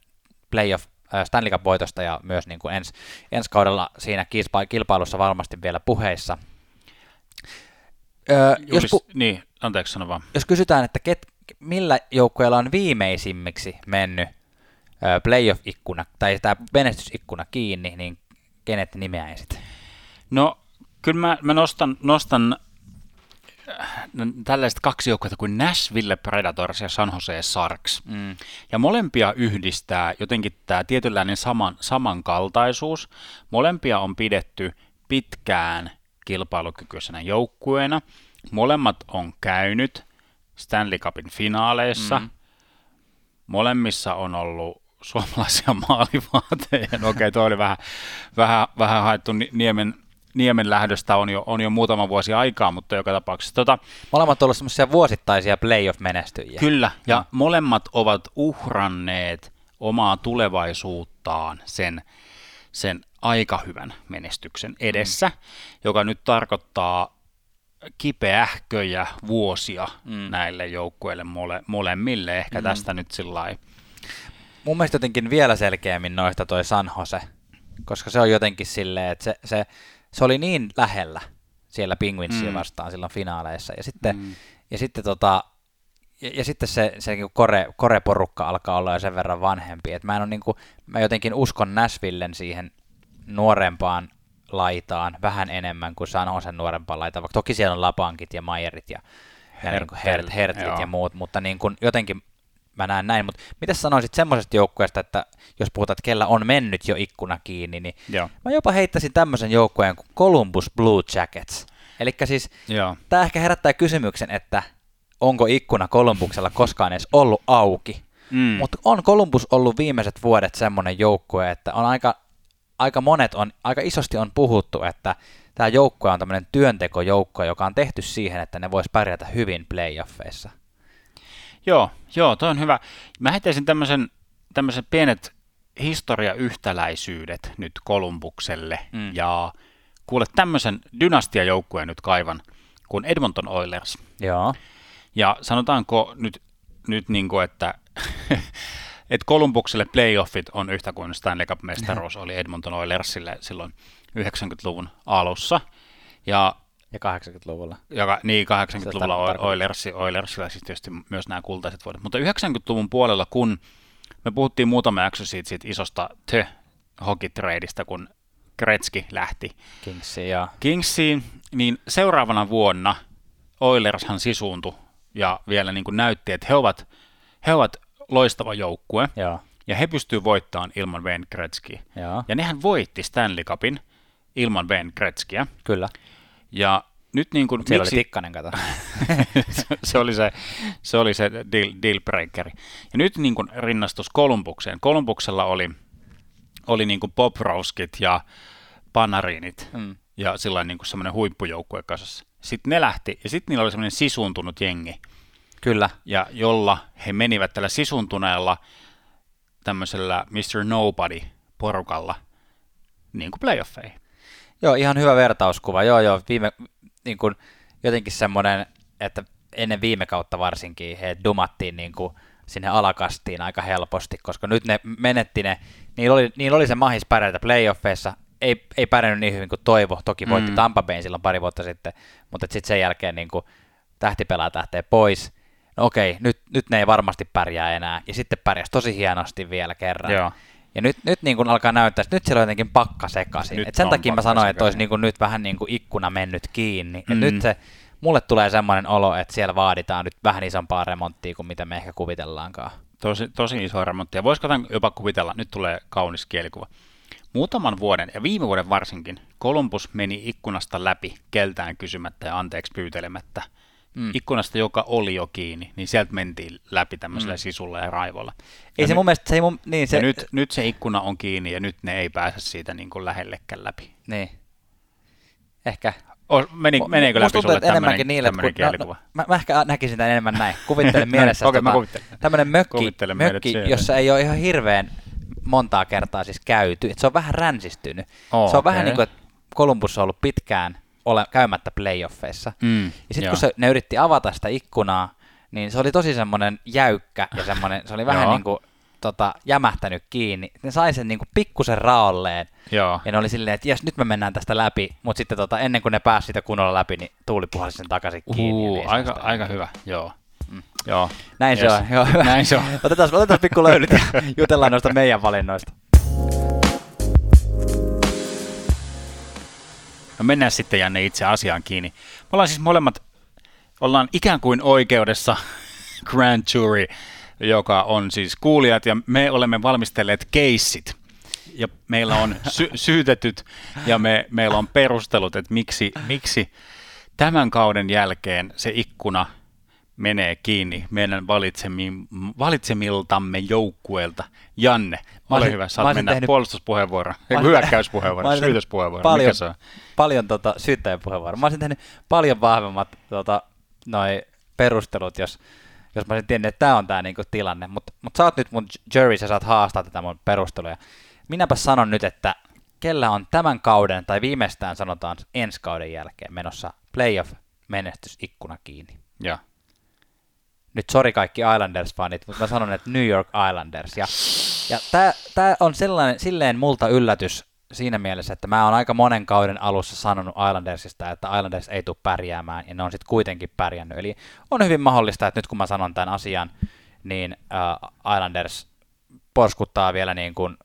playoff äh, Stanley Cup-voitosta ja myös niin kuin ens, ensi kaudella siinä kilpa- kilpailussa varmasti vielä puheissa. Öö, jos, Julis, pu- niin, anteeksi sano vaan. jos kysytään, että ket, millä joukkueella on viimeisimmiksi mennyt playoff-ikkuna tai tämä menestysikkuna kiinni, niin kenet nimeäisit? No, kyllä mä, mä nostan, nostan äh, tällaiset kaksi joukkuetta kuin Nashville Predators ja San Jose Sharks. Mm. Ja molempia yhdistää jotenkin tämä tietynlainen saman, samankaltaisuus. Molempia on pidetty pitkään kilpailukykyisenä joukkueena. Molemmat on käynyt Stanley Cupin finaaleissa. Mm. Mm. Molemmissa on ollut suomalaisia [LAUGHS] maalivaateja. No okei, okay, tuo oli vähän, vähän, vähän haettu Ni- Niemen, Niemen lähdöstä on jo, on jo muutama vuosi aikaa, mutta joka tapauksessa. Tota, Molemmat ovat olleet semmoisia vuosittaisia playoff-menestyjiä. Kyllä, ja Mm. molemmat ovat uhranneet omaa tulevaisuuttaan sen, sen aika hyvän menestyksen edessä, mm. joka nyt tarkoittaa kipeähköjä vuosia Mm. näille joukkueille mole, molemmille. Ehkä Mm. tästä nyt sillä. Mun mielestä jotenkin vielä selkeämmin noista toi San Jose, koska se on jotenkin silleen, että se, se, se oli niin lähellä siellä Penguinsia Mm. vastaan silloin finaaleissa, ja sitten, Mm. ja sitten tota, ja, ja sitten se, se niin kore, kore-porukka alkaa olla jo sen verran vanhempi, että mä, en ole niin kuin, mä jotenkin uskon Nashvillen siihen nuorempaan laitaan vähän enemmän kuin San Josen nuorempaan laitaan, vaikka toki siellä on Lapankit ja Mayerit ja, ja niin Hertel, Hert, Hertlit joo. ja muut, mutta niin kuin jotenkin mä näen näin, mutta mitä sanoisit semmoisesta joukkueesta, että jos puhutaan, että kellä on mennyt jo ikkuna kiinni, niin Joo. mä jopa heittäisin tämmöisen joukkueen kuin Columbus Blue Jackets. Eli siis tämä ehkä herättää kysymyksen, että onko ikkuna Columbuksella koskaan edes ollut auki. Mm. Mutta on Columbus ollut viimeiset vuodet semmoinen joukkue, että on aika, aika monet on, aika isosti on puhuttu, että tämä joukkue on tämmöinen työntekojoukkue, joka on tehty siihen, että ne vois pärjätä hyvin playoffeissa. Joo, joo, toi on hyvä. Mä heittäisin tämmöisen, tämmöisen pienet historiayhtäläisyydet nyt Kolumbukselle. Mm. Ja kuule tämmöisen dynastiajoukkueen nyt kaivan kuin Edmonton Oilers. Joo. Ja sanotaanko nyt, nyt niin kuin, että [LAUGHS] että Kolumbukselle playoffit on yhtä kuin Stanley Cup-mestaruus oli Edmonton Oilersille silloin 90-luvun alussa. Ja Ja 80-luvulla. joka, niin, 80-luvulla Sitä tarkoitan. Oilersi, Oilersilla siis tietysti myös nämä kultaiset vuodet. Mutta 90-luvun puolella, kun me puhuttiin muutama jakso siitä, siitä isosta tö hockey-tradeista, kun Gretzky lähti Kingsi, joo. Kingsiin, niin seuraavana vuonna Oilershan sisuuntui ja vielä niin kuin näytti, että he ovat, he ovat loistava joukkue Joo. ja he pystyvät voittamaan ilman Wayne Gretzkyä. Joo. Ja nehän voitti Stanley Cupin ilman Wayne Gretzkyä. Kyllä. Ja nyt niin kuin, Siellä miksi, oli Tikkanen, kato. [LAUGHS] se, oli se, se, oli se deal, deal breakeri. Ja nyt niin kuin rinnastus Kolumbukseen. Kolumbuksella oli, oli niin kuin Bobrovskit ja Panarinit Mm. ja sillä niin kuin semmoinen huippujoukkue kasassa. Sitten ne lähti ja sitten niillä oli semmoinen sisuntunut jengi, Kyllä. ja jolla he menivät tällä sisuntuneella tämmöisellä Mr. Nobody-porukalla niin kuin playoffeihin. Joo, ihan hyvä vertauskuva. Joo, joo, viime, niin kuin, jotenkin semmoinen, että ennen viime kautta varsinkin he dumattiin niin kuin sinne alakastiin aika helposti, koska nyt ne menetti ne, niillä oli, niillä oli se mahis pärjätä playoffeissa, ei, ei pärjännyt niin hyvin kuin toivo, toki voitti Mm. Tampa Bayn silloin pari vuotta sitten, mutta sitten sen jälkeen niin kuin tähtipelaa tähtee pois, no okei, nyt, nyt ne ei varmasti pärjää enää, ja sitten pärjäsi tosi hienosti vielä kerran. Joo. Ja nyt, nyt niin kuin alkaa näyttää, että nyt siellä on jotenkin pakka sekaisin. Nyt Et sen takia mä sanoin, että olisi niin kuin nyt vähän niin kuin ikkuna mennyt kiinni. Et Mm. nyt se, mulle tulee semmoinen olo, että siellä vaaditaan nyt vähän isompaa remonttia kuin mitä me ehkä kuvitellaankaan. Tosi, tosi iso remontti. Ja voisiko tämän jopa kuvitella, nyt tulee kaunis kielikuva. Muutaman vuoden, ja viime vuoden varsinkin, Columbus meni ikkunasta läpi keltään kysymättä ja anteeksi pyytelemättä. Mm. Ikkunasta, joka oli jo kiinni, niin sieltä mentiin läpi tämmöisellä mm. sisulla ja raivolla. Ei ja se nyt, mun mielestä, se ei mun, niin se, nyt, nyt se ikkuna on kiinni ja nyt ne ei pääse siitä niin kuin lähellekään läpi. niin. Ehkä. O, meni, meneekö läpi tuntuu, sulle että enemmänkin tämmöinen, niille, tämmöinen kun, no, kielikuva? no, mä, mä, ehkä näkisin tämän enemmän näin. Kuvittelen [LAUGHS] mielessä mä tota, tämmöinen mökki, mökki jossa ei ole ihan hirveän montaa kertaa siis käyty. Et se on vähän ränsistynyt. Oo, se on vähän okei. niin kuin, että Columbus on ollut pitkään ole, käymättä playoffeissa. Mm, ja sitten kun se, ne yritti avata sitä ikkunaa, niin se oli tosi semmoinen jäykkä ja semmoinen, se oli vähän niin kuin tota, jämähtänyt kiinni. Ne sai sen niin kuin pikkusen raolleen. Joo. Ja ne oli silleen, että jes, nyt me mennään tästä läpi, mutta sitten tota, ennen kuin ne pääsi sitä kunnolla läpi, niin tuuli puhalsi sen takaisin kiinni. Uh, niin aika, aika hyvä, joo. Mm. joo. Näin se Yes. on, joo, hyvä. Näin se on. [LAUGHS] Otetaan, otetaan pikku löylyt ja jutellaan noista meidän valinnoista. No mennään sitten Janne itse asiaan kiinni. Me ollaan siis molemmat, ollaan ikään kuin oikeudessa [LAUGHS] Grand Jury, joka on siis kuulijat, ja me olemme valmistelleet keissit. Ja meillä on sy- [LAUGHS] syytetyt, ja me, meillä on perustelut, että miksi, miksi tämän kauden jälkeen se ikkuna menee kiinni meidän valitsemi- valitsemiltamme joukkueilta. Janne, ole olisin- hyvä, mä saat mennä tehnyt- puolustuspuheenvuoro, Mä olisin- hyökkäyspuheenvuoro, mä olisin tehnyt syytöspuheenvuoro, paljon, mikä se on? Paljon tota, syyttäjäpuheenvuoroa. Mä olisin tehnyt paljon vahvemmat tota, noi perustelut, jos, jos mä olisin tiennyt, että tämä on tämä niinku tilanne. Mutta mut sä oot nyt mun jury, sä saat haastaa tätä mun perusteluja. Minäpä sanon nyt, että kellä on tämän kauden, tai viimeistään sanotaan ensi kauden jälkeen menossa playoff-menestysikkuna kiinni. Ja. Nyt sori kaikki Islanders-fanit, mutta mä sanon, että New York Islanders. Ja, ja tää on sellainen, silleen multa yllätys siinä mielessä, että mä oon aika monen kauden alussa sanonut Islandersista, että Islanders ei tule pärjäämään, ja ne on sitten kuitenkin pärjännyt. Eli on hyvin mahdollista, että nyt kun mä sanon tämän asian, niin äh, Islanders porskuttaa vielä niin kuin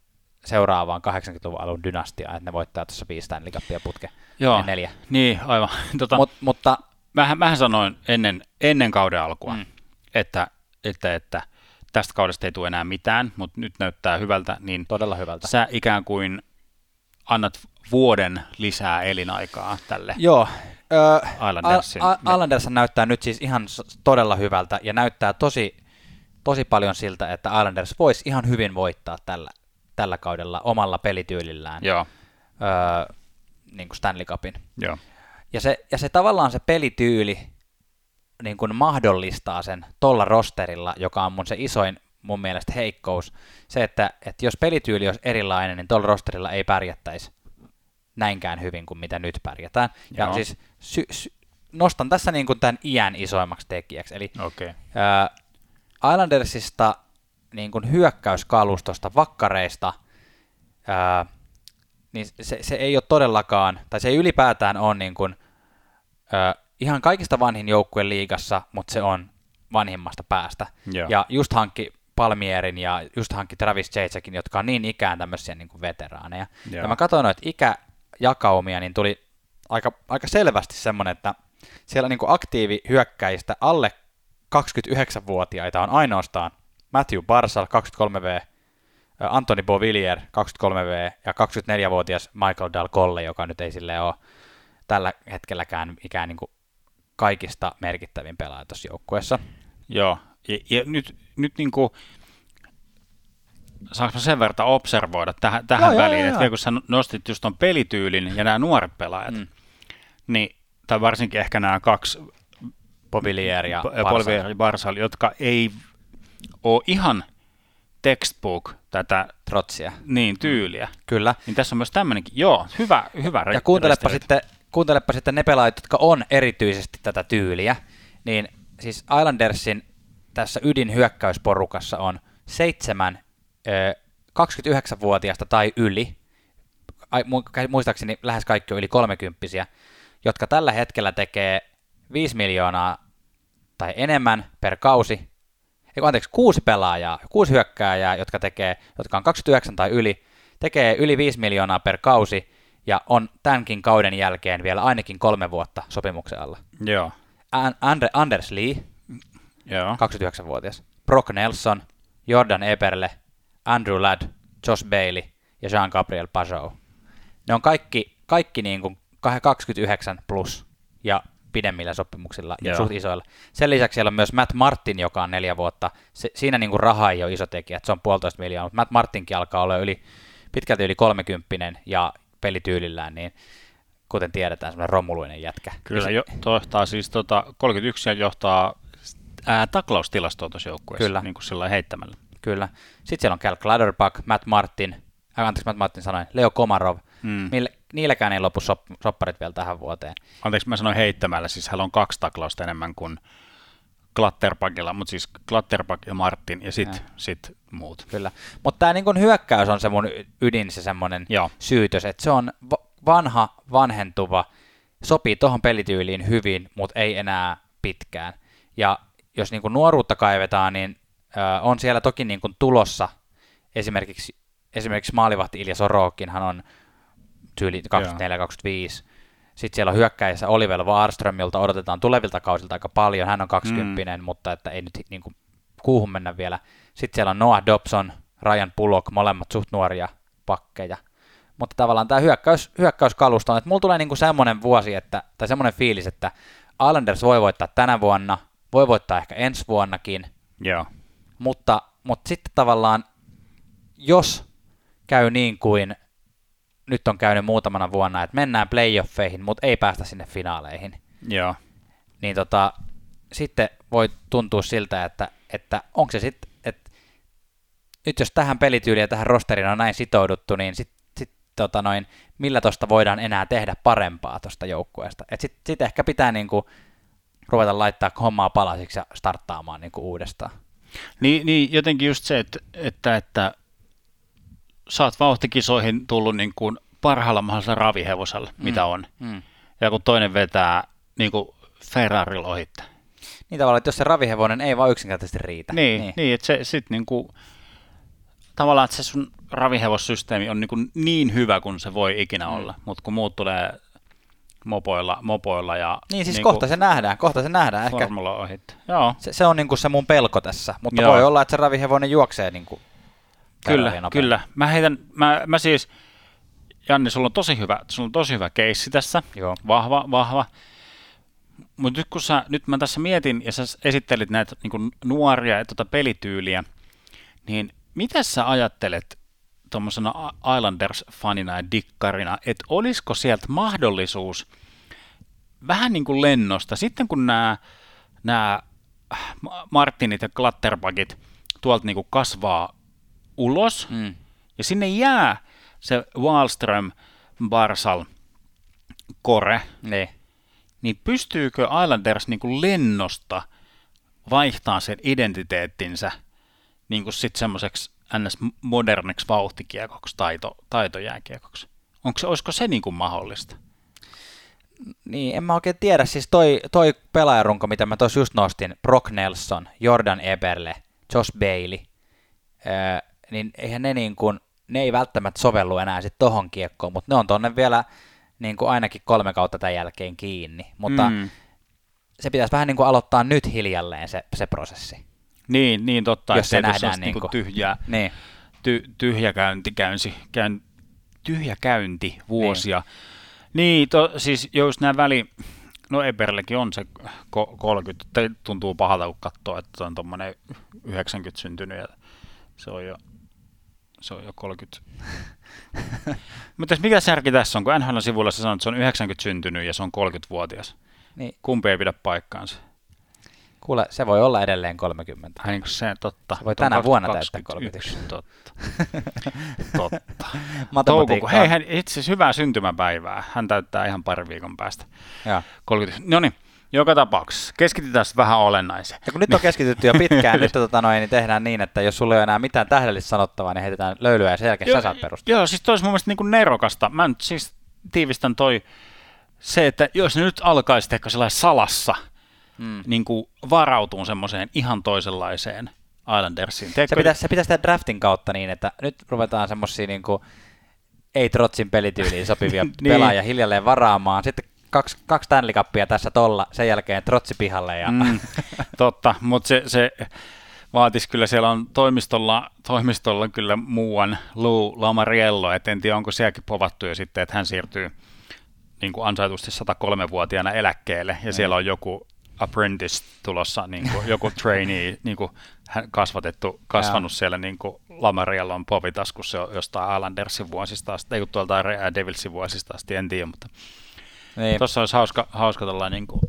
seuraavaan 80-luvun alun dynastiaan, että ne voittaa tuossa viisi Stanley Cupia putke. Joo, Ne neljä. niin aivan. [LAUGHS] Tota, Mut, mutta mähän, mähän sanoin ennen, ennen kauden alkua, Mm. Että, että, että tästä kaudesta ei tule enää mitään, mutta nyt näyttää hyvältä, niin todella hyvältä. sä ikään kuin annat vuoden lisää elinaikaa tälle. Joo. Ö, Islandersin. Al- Al- Islanders näyttää nyt siis ihan todella hyvältä ja näyttää tosi, tosi paljon siltä, että Islanders voisi ihan hyvin voittaa tällä, tällä kaudella omalla pelityylillään Joo, öö, niin kuin Stanley Cupin. joo. Ja se, ja se tavallaan se pelityyli niin kuin mahdollistaa sen tolla rosterilla, joka on mun se isoin mun mielestä heikkous. Se, että, että jos pelityyli olisi erilainen, niin tuolla rosterilla ei pärjättäisi näinkään hyvin kuin mitä nyt pärjätään. Ja Joo. siis sy, sy, nostan tässä niin kuin tämän iän isoimmaksi tekijäksi. Eli. Okay. ää, Islandersista niin kuin hyökkäyskalustosta, vakkareista, ää, niin se, se ei ole todellakaan, tai se ei ylipäätään ole niin kuin, ää, ihan kaikista vanhin joukkue liigassa, mutta se on vanhimmasta päästä. Joo. Ja just hankki Palmierin ja just hankki Travis Jacekin, jotka on niin ikään tämmöisiä niin kuin veteraaneja. Joo. Ja mä katsoin noita ikäjakaumia, niin tuli aika, aika selvästi semmoinen, että siellä niin kuin aktiivihyökkäjistä alle 29-vuotiaita on ainoastaan Matthew Barsal 23V, Antoni Bovillier 23V ja 24-vuotias Michael Dal Colle, joka nyt ei sille ole tällä hetkelläkään ikään niin kuin kaikista merkittävin pelaaja tuossa joukkueessa. Joo, ja, ja nyt, nyt niin kuin, saanko mä sen verran observoida tähän, tähän Joo, väliin, joo, että joo. kun sä nostit just ton pelityylin ja nämä nuoret pelaajat, Mm. mm. niin, tai varsinkin ehkä nämä kaksi Bovillier ja Barsal. Barsal, jotka ei ole ihan textbook tätä Trotsia. niin tyyliä, Kyllä. niin tässä on myös tämmöinenkin, joo, hyvä, hyvä Ja kuuntelepa sitten, kuuntelepa sitten ne pelaajat, jotka on erityisesti tätä tyyliä, niin siis Islandersin tässä ydinhyökkäysporukassa on seitsemän ö, 29-vuotiaasta tai yli, muistaakseni lähes kaikki on yli 30 jotka tällä hetkellä tekee 5 miljoonaa tai enemmän per kausi, ei, anteeksi, kuusi pelaajaa, kuusi hyökkääjää, jotka, tekee, jotka on 29 tai yli, tekee yli 5 miljoonaa per kausi ja on tämänkin kauden jälkeen vielä ainakin kolme vuotta sopimuksen alla. Joo. Andre, Anders Lee, Joo. 29-vuotias, Brock Nelson, Jordan Eberle, Andrew Ladd, Josh Bailey ja Jean-Gabriel Pajot. Ne on kaikki, kaikki niin kuin 29 plus ja pidemmillä sopimuksilla ja suht isoilla. Sen lisäksi siellä on myös Matt Martin, joka on neljä vuotta. Se, siinä niin kuin raha ei ole iso tekijä, että se on puolitoista miljoonaa, mutta Matt Martinkin alkaa olla yli, pitkälti yli 30 ja pelityylillään, niin kuten tiedetään, semmoinen romuluinen jätkä. Kyllä, jo, johtaa siis tota, 31 ja johtaa ää, taklaustilastoa tuossa joukkueessa, Kyllä. niin kuin sillä heittämällä. Kyllä. Sitten siellä on Cal Clutterbuck, Matt Martin, äh, anteeksi Matt Martin sanoin, Leo Komarov. Mm. Mille, niilläkään ei lopu sop, sopparit vielä tähän vuoteen. Anteeksi, mä sanoin heittämällä, siis hänellä on kaksi taklausta enemmän kuin Klatterpakilla, mutta siis Klatterpak ja Martin ja sitten sit muut. Kyllä. Mutta tämä niin hyökkäys on se mun ydin, se semmoinen syytös, että se on va- vanha, vanhentuva, sopii tuohon pelityyliin hyvin, mutta ei enää pitkään. Ja jos niin nuoruutta kaivetaan, niin ö, on siellä toki niin tulossa esimerkiksi, esimerkiksi maalivahti Ilja Sorokinhan on tyyli 24-25. Sitten siellä on hyökkäissä Oliver Warström, jolta odotetaan tulevilta kausilta aika paljon. Hän on 20, mm. mutta että ei nyt niin kuin kuuhun mennä vielä. Sitten siellä on Noah Dobson, Ryan Pullock, molemmat suht nuoria pakkeja. Mutta tavallaan tämä hyökkäys, hyökkäyskalusto on, että mulla tulee niinku semmoinen vuosi, että, tai semmoinen fiilis, että Islanders voi voittaa tänä vuonna, voi voittaa ehkä ensi vuonnakin, Joo. mutta, mutta sitten tavallaan, jos käy niin kuin nyt on käynyt muutamana vuonna, että mennään playoffeihin, mutta ei päästä sinne finaaleihin, Joo. niin tota, sitten voi tuntua siltä, että, että onko se sitten, että nyt jos tähän pelityyliin ja tähän rosteriin on näin sitouduttu, niin sitten sit, tota noin, millä tosta voidaan enää tehdä parempaa tuosta joukkueesta. Sitten sit ehkä pitää niinku ruveta laittaa hommaa palasiksi ja starttaamaan niinku uudestaan. Niin, niin jotenkin just se, että, että, että sä oot vauhtikisoihin tullut niin kuin parhaalla mahdollisella ravihevosella, mm. mitä on. Mm. Ja kun toinen vetää niin kuin Ferrarilla ohitte. Niin tavallaan, että jos se ravihevonen ei vaan yksinkertaisesti riitä. Niin, niin. niin että se sitten niin kuin, tavallaan, että se sun ravihevossysteemi on niin, kuin niin hyvä kuin se voi ikinä mm. olla, mutta kun muut tulee mopoilla, mopoilla ja... Niin siis niin kohta se nähdään, kohta se nähdään. Ehkä Formula ohitte. Joo. se, se on niinku se mun pelko tässä, mutta Joo. voi olla, että se ravihevonen juoksee niinku Kyllä, kyllä. Mä heitän, mä, mä siis, Janni, sulla on tosi hyvä, sulla on tosi hyvä keissi tässä. Joo. Vahva, vahva. Mutta nyt kun sä, nyt mä tässä mietin ja sä esittelit näitä niin nuoria ja tuota pelityyliä, niin mitä sä ajattelet tuommoisena Islanders-fanina ja dikkarina, että olisiko sieltä mahdollisuus vähän niin kuin lennosta, sitten kun nämä, nämä Martinit ja Klatterbagit tuolta niin kuin kasvaa ulos, Mm. ja sinne jää se Wallström, Barsal, Kore, Niin. niin pystyykö Islanders niin kuin lennosta vaihtaa sen identiteettinsä niin kuin sitten semmoiseksi ns. moderniksi vauhtikiekoksi, taito, taitojääkiekoksi? Onko se, olisiko se niin kuin mahdollista? Niin, en mä oikein tiedä. Siis toi, toi pelaajarunko, mitä mä tuossa just nostin, Brock Nelson, Jordan Eberle, Josh Bailey, öö, niin eihän ne niin kuin, ne ei välttämättä sovellu enää sitten tohon kiekkoon, mutta ne on tonne vielä niin kuin ainakin kolme kautta tämän jälkeen kiinni. Mutta mm. Se pitäisi vähän niin kuin aloittaa nyt hiljalleen se, se prosessi. Niin, niin totta, Jos se nähdään olisi niinku niinku- tyhjää, Niin, ty, tyhjäkäynti, käynsi, käyn, tyhjäkäynti vuosia. Niin, to, siis jos nämä väli, no Eberlekin on se ko- 30, tai tuntuu pahalta kun katsoo, että on tuommoinen 90 syntynyt ja se on jo, se on jo 30. Mutta mikä särki tässä on, kun NHL sivulla se sanoo, että se on 90 syntynyt ja se on 30-vuotias. niin Kumpi ei pidä paikkaansa? kuule, se voi olla edelleen 30. Ai niin se, totta. Se voi tänä vuonna 2021, täyttää Totta. totta. [LAUGHS] Toukokuun. Matematiikkaa. Hei, hän, itse asiassa hyvää syntymäpäivää. Hän täyttää ihan pari viikon päästä. Joo. 30. No niin, joka tapauksessa. Keskitytään vähän olennaiseen. Ja kun nyt on keskitytty jo pitkään, nyt tota noin, niin tehdään niin, että jos sulla ei ole enää mitään tähdellistä sanottavaa, niin heitetään löylyä ja sen jälkeen sä saat perustaa. Joo, siis toi olisi mun mielestä niin kuin nerokasta. Mä nyt siis tiivistän toi se, että jos ne nyt alkaisi ehkä sellainen salassa Mm. niin kuin varautuu semmoiseen ihan toisenlaiseen Islandersiin. Se pitäisi, se pitäisi tehdä draftin kautta niin, että nyt ruvetaan semmosia niin kuin, ei Trotsin pelityyliin sopivia [LAUGHS] niin. pelaajia hiljalleen varaamaan. Sitten kaksi, kaksi Stanley Cupia tässä tolla, sen jälkeen Trotsi pihalle. Ja... Mm, totta, mutta se, se vaatisi kyllä, siellä on toimistolla, toimistolla kyllä muuan Lou Lamariello, et en tiedä onko sielläkin povattu jo sitten, että hän siirtyy niin kuin ansaitusti 103-vuotiaana eläkkeelle, ja siellä on joku apprentice tulossa, niin kuin, joku [LAUGHS] trainee, niin kuin hän kasvatettu, kasvanut siellä niin kuin Lamariellon povitaskussa jo jostain Islandersin vuosista asti, ei kun tuolta Devilsin vuosista asti, en tiedä, mutta niin. tuossa olisi hauska, hauska niin kuin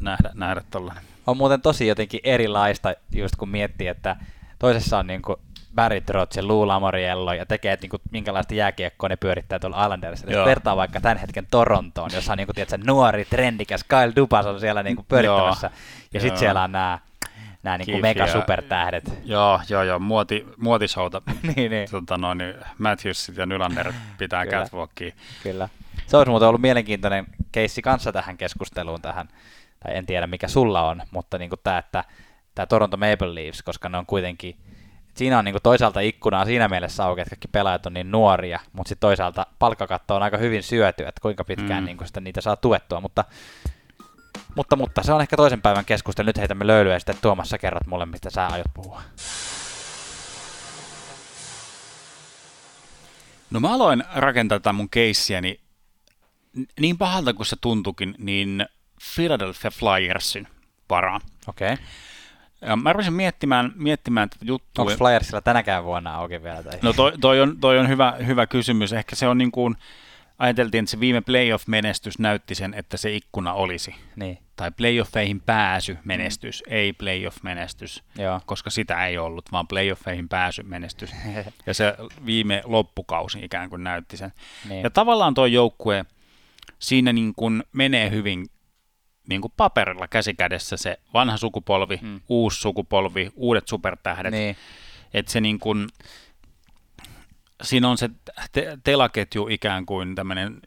nähdä, nähdä tollainen. on muuten tosi jotenkin erilaista, just kun miettii, että toisessa on niin kuin Barry Trotz ja Lou Lamoriello ja tekee, että niin kuin, minkälaista jääkiekkoa ne pyörittää tuolla Islandersissa. Jos vertaa vaikka tämän hetken Torontoon, jossa on niin kuin, tiedätkö, nuori, trendikäs Kyle Dubas on siellä niin kuin pyörittämässä. Joo. ja sitten siellä on nämä, nämä niin mega supertähdet. Joo, joo, joo, muoti, muotisouta. [LAUGHS] niin, niin, tota, noin, Matthewsit ja Nylander pitää Kyllä. catwalkia. kyllä. Se olisi muuten ollut mielenkiintoinen keissi kanssa tähän keskusteluun tähän, tai en tiedä mikä sulla on, mutta niin kuin tämä, että tämä Toronto Maple Leafs, koska ne on kuitenkin, siinä on niin kuin toisaalta ikkunaa siinä mielessä auki, että kaikki pelaajat on niin nuoria, mutta sitten toisaalta palkkakatto on aika hyvin syöty, että kuinka pitkään Mm. niin kuin sitä niitä saa tuettua, mutta, mutta, mutta se on ehkä toisen päivän keskustelu. Nyt heitämme löylyä ja sitten Tuomas sä kerrot mulle, mistä sä aiot puhua. No mä aloin rakentaa tätä mun keissiäni niin pahalta kuin se tuntukin, niin Philadelphia Flyersin varaan. Okei. Okay. Ja mä rupesin miettimään, miettimään tätä juttua. Onko Flyersilla tänäkään vuonna auki vielä? Tai? No toi, toi on, toi on hyvä, hyvä kysymys. Ehkä se on niin kuin, ajateltiin, että se viime playoff-menestys näytti sen, että se ikkuna olisi. Niin, Tai playoffeihin pääsy menestys, mm. ei playoff-menestys, joo. koska sitä ei ollut, vaan playoffeihin pääsy menestys. [LAUGHS] Ja se viime loppukausi ikään kuin näytti sen. niin. Ja tavallaan tuo joukkue, siinä niin kuin menee hyvin niin kuin paperilla käsikädessä se vanha sukupolvi, mm. Uusi sukupolvi, uudet supertähdet. niin. Että se niin kuin, siinä on se te- telaketju ikään kuin tämmöinen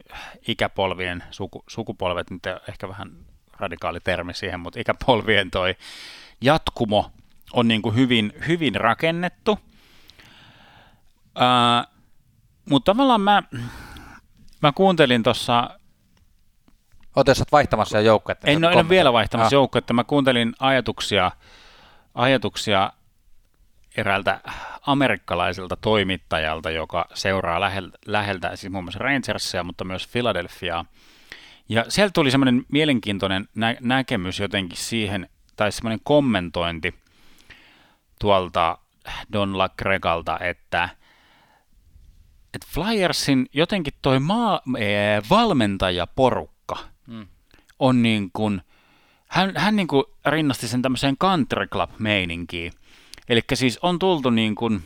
ikäpolvien, suku, sukupolvet, nyt ehkä vähän radikaali termi siihen, mutta ikäpolvien toi jatkumo on niin kuin hyvin, hyvin rakennettu. Ää, mutta tavallaan mä, mä kuuntelin tuossa Oot vaihtamassa jo joukkuetta. niin en, ole, en ole vielä vaihtamassa Ah. joukkoa, että mä kuuntelin ajatuksia, ajatuksia eräältä amerikkalaiselta toimittajalta, joka seuraa läheltä, läheltä siis muun muassa Rangersia, mutta myös Philadelphiaa. Ja sieltä tuli semmoinen mielenkiintoinen nä- näkemys jotenkin siihen, tai semmoinen kommentointi tuolta Don LaGregalta, että, että Flyersin jotenkin toi maa, ee, valmentajaporukka Mm. On niin kuin, hän, hän niin kuin rinnasti sen tämmöiseen country club meininkiin. Eli siis on tultu niin kuin,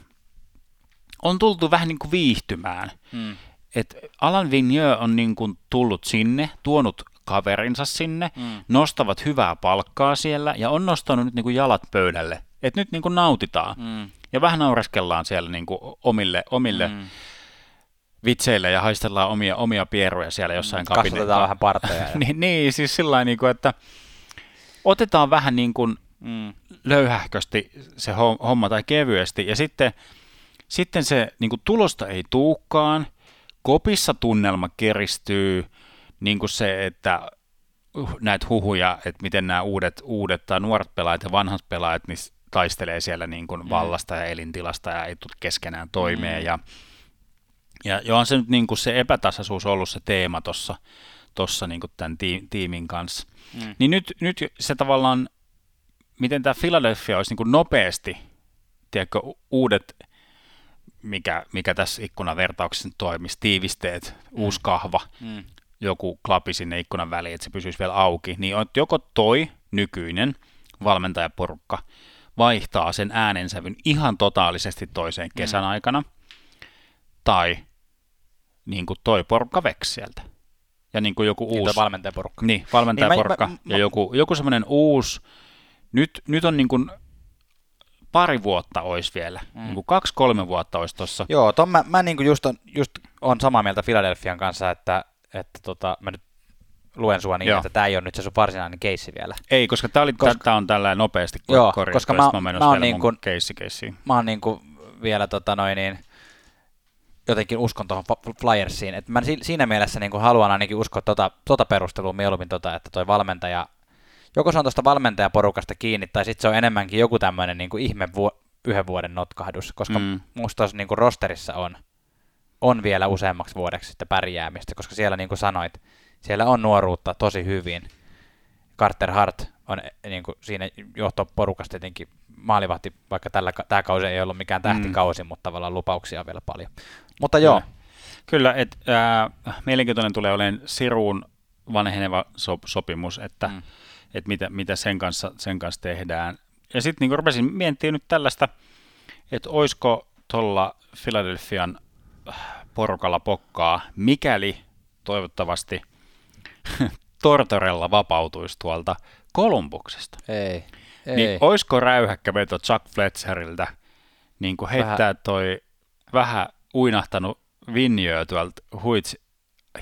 on tultu vähän niin kuin viihtymään. Mm. Et Alan Vigneux on niin kuin tullut sinne, tuonut kaverinsa sinne, Mm. nostavat hyvää palkkaa siellä ja on nostanut nyt niin kuin jalat pöydälle. Et nyt niin kuin nautitaan. Mm. Ja vähän naureskellaan siellä niin kuin omille, omille mm. Mm. vitseille ja haistellaan omia, omia pieruja siellä jossain Kasvatetaan kabinettissa. vähän parteja. [LAUGHS] Ja... niin, niin, siis sillä niin kuin, että otetaan vähän niin kuin mm. löyhähkösti se hom- homma tai kevyesti, ja sitten, sitten se niin kuin tulosta ei tuukkaan, kopissa tunnelma keristyy, niin kuin se, että näitä huhuja, että miten nämä uudet, uudet tai nuoret pelaajat ja vanhat pelaajat niin taistelee siellä niin kuin vallasta ja elintilasta ja ei tule keskenään toimeen. Mm. Ja, ja jo on se nyt niin kuin se epätasaisuus ollut se teema tuossa tossa niin kuin tämän tii- tiimin kanssa. Mm. Niin nyt, nyt se tavallaan, miten tämä Philadelphia olisi niin kuin nopeasti, tiedätkö, uudet, mikä, mikä tässä ikkunavertauksessa toimisi, tiivisteet, mm. uusi kahva, Mm. joku klapi sinne ikkunan väliin, että se pysyisi vielä auki, niin on joko toi nykyinen valmentajaporukka vaihtaa sen äänensävyn ihan totaalisesti toiseen kesän aikana, tai niin kuin toi porukka veksi sieltä. Ja niin kuin joku Uusi. uusi, valmentajaporukka. niin, valmentajaporukka Niin mä- mä- ja joku, joku semmoinen uusi, nyt, nyt on niin kuin pari vuotta olisi vielä, mm. niin kuin kaksi-kolme vuotta olisi tuossa. Joo, ton mä, mä niinku just, on, just on samaa mieltä Philadelphian kanssa, että, että tota, mä nyt luen sua niin, Joo. että tämä ei ole nyt se sun varsinainen keissi vielä. Ei, koska tämä oli, Koska- koska, on tällä nopeasti Joo, korjattu, koska mä- mä, mä oon vielä niin kun- keissi. Mä oon niin kuin vielä tota noin niin, jotenkin uskon tuohon Flyersiin. Et mä si- siinä mielessä niin kuin haluan ainakin uskoa tota, tota perustelua mieluummin, tota, että toi valmentaja, joko se on tuosta valmentajaporukasta kiinni, tai sitten se on enemmänkin joku tämmöinen niin kuin ihme vuo, yhden vuoden notkahdus, koska mm. Mm. musta niin kuin rosterissa on, on vielä useammaksi vuodeksi sitten pärjäämistä, koska siellä niin kuin sanoit, siellä on nuoruutta tosi hyvin. Carter Hart on eh, niin kuin siinä johtoporukasta tietenkin maalivahti, vaikka tällä, tämä kausi ei ollut mikään tähtikausi, mm. mutta tavallaan lupauksia on vielä paljon. Mutta joo, Kyllä, että äh, mielenkiintoinen tulee olemaan Siruun vanheneva so- sopimus, että Mm. et mitä, mitä sen, kanssa, sen kanssa tehdään. Ja sitten niin rupesin miettimään nyt tällaista, että olisiko tuolla Philadelphian äh, porukalla pokkaa, mikäli toivottavasti [LAUGHS] Tortorella vapautuisi tuolta Kolumbuksesta. ei, ei. Niin olisiko räyhäkkä veto Chuck Fletcheriltä niin kuin heittää Vähän- toi vähän uinahtanut Vinjöö tuolta huits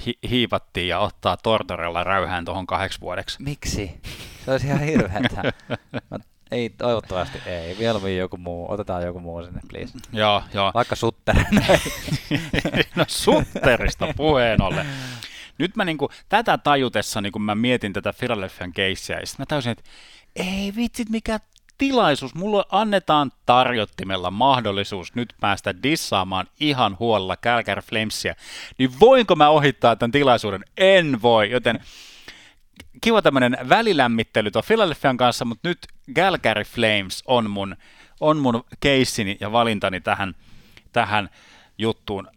hi- hiivattiin ja ottaa Tortorella räyhään tuohon kahdeksi vuodeksi. Miksi? Se olisi ihan hirveätä. Mä- ei, toivottavasti ei. Mieluummin joku muu. Otetaan joku muu sinne, please. Joo, joo. Vaikka Sutter. [LAUGHS] no sutterista puheen ollen. Nyt mä niinku, tätä tajutessa, niin kun mä mietin tätä Philadelphian keissiä, ja sitten mä täysin, että ei vitsit, mikä tilaisuus. Mulle annetaan tarjottimella mahdollisuus nyt päästä dissaamaan ihan huolella Calgary Flamesia. Niin voinko mä ohittaa tämän tilaisuuden? En voi, joten kiva tämmöinen välilämmittely tuon Philadelphian kanssa, mutta nyt Calgary Flames on mun, on mun keissini ja valintani tähän, tähän juttuun.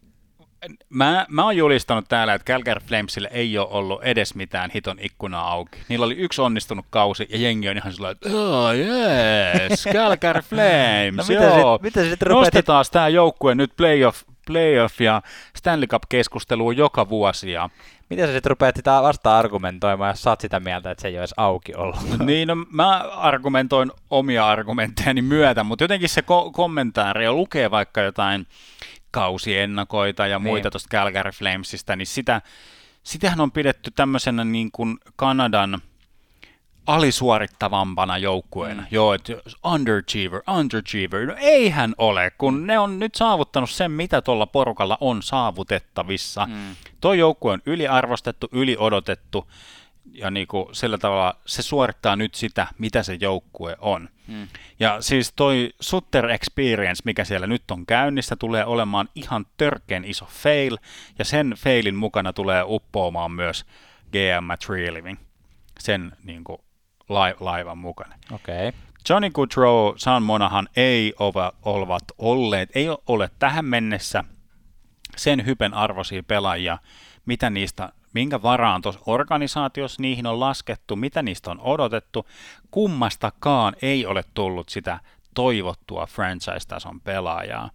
Mä, mä oon julistanut täällä, että Calgary Flamesille ei ole ollut edes mitään hiton ikkunaa auki. Niillä oli yksi onnistunut kausi ja jengi on ihan sellainen, että oh yes, [LAUGHS] Calgary Flames, No mitä joo. sit- mitä sit Nostetaan tämä joukkue nyt playoff, playoff ja Stanley Cup-keskusteluun joka vuosi ja Miten sä sitten rupeat sitä vasta argumentoimaan, jos sä oot sitä mieltä, että se ei edes auki ollut? [LAUGHS] Niin, no mä argumentoin omia argumenttejani myötä, mutta jotenkin se ko- kommentaari ja lukee vaikka jotain kausiennakoita ja muita Niin. tuosta Calgary Flamesista, niin sitä, sitähän on pidetty tämmöisenä niin kuin Kanadan alisuorittavampana joukkueena. Mm. Joo, että underachiever, underachiever. No eihän ole, kun ne on nyt saavuttanut sen, mitä tuolla porukalla on saavutettavissa. Mm. Tuo joukkue on yliarvostettu, yliodotettu, ja niin kuin sillä tavalla se suorittaa nyt sitä, mitä se joukkue on. Mm. Ja siis toi Sutter Experience, mikä siellä nyt on käynnissä, tulee olemaan ihan törkeen iso fail, ja sen failin mukana tulee uppoamaan myös GM Matt Living, sen niin kuin, lai- laivan mukana. Okei. Okay. Johnny Goodrow, Sean Monahan ei ole, ovat olleet, ei ole tähän mennessä sen hypen arvoisia pelaajia, mitä niistä, minkä varaan tuossa organisaatiossa niihin on laskettu, mitä niistä on odotettu, kummastakaan ei ole tullut sitä toivottua franchise-tason pelaajaa.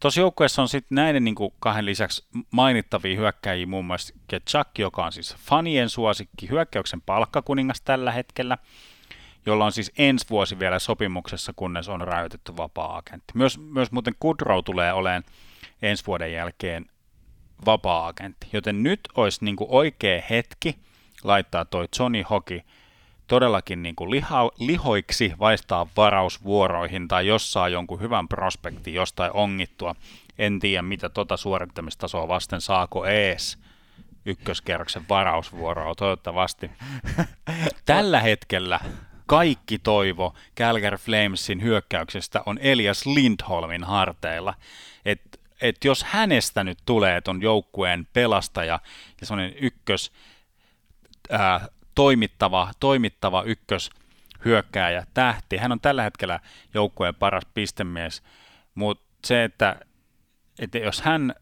Tuossa joukkueessa on sitten näiden niin kahden lisäksi mainittavia hyökkäjiä, muun muassa Ketchak, joka on siis fanien suosikki, hyökkäyksen palkkakuningas tällä hetkellä, jolla on siis ensi vuosi vielä sopimuksessa, kunnes on räytetty vapaa-agentti. Myös, myös muuten Goodrow tulee olemaan ensi vuoden jälkeen vapaa-agentti, joten nyt olisi niin kuin oikea hetki laittaa toi Johnny Hockey todellakin niin kuin liha, lihoiksi vaistaa varausvuoroihin tai jos saa jonkun hyvän prospekti jostain ongittua. En tiedä, mitä tota suorittamistasoa vasten saako ees ykköskerroksen varausvuoroa, toivottavasti. [LAUGHS] Tällä hetkellä kaikki toivo Calgary Flamesin hyökkäyksestä on Elias Lindholmin harteilla. Et, et jos hänestä nyt tulee ton joukkueen pelastaja ja semmoinen ykkös ää, toimittava, toimittava ykkös hyökkääjä, tähti. Hän on tällä hetkellä joukkueen paras pistemies, mutta se, että, että jos hän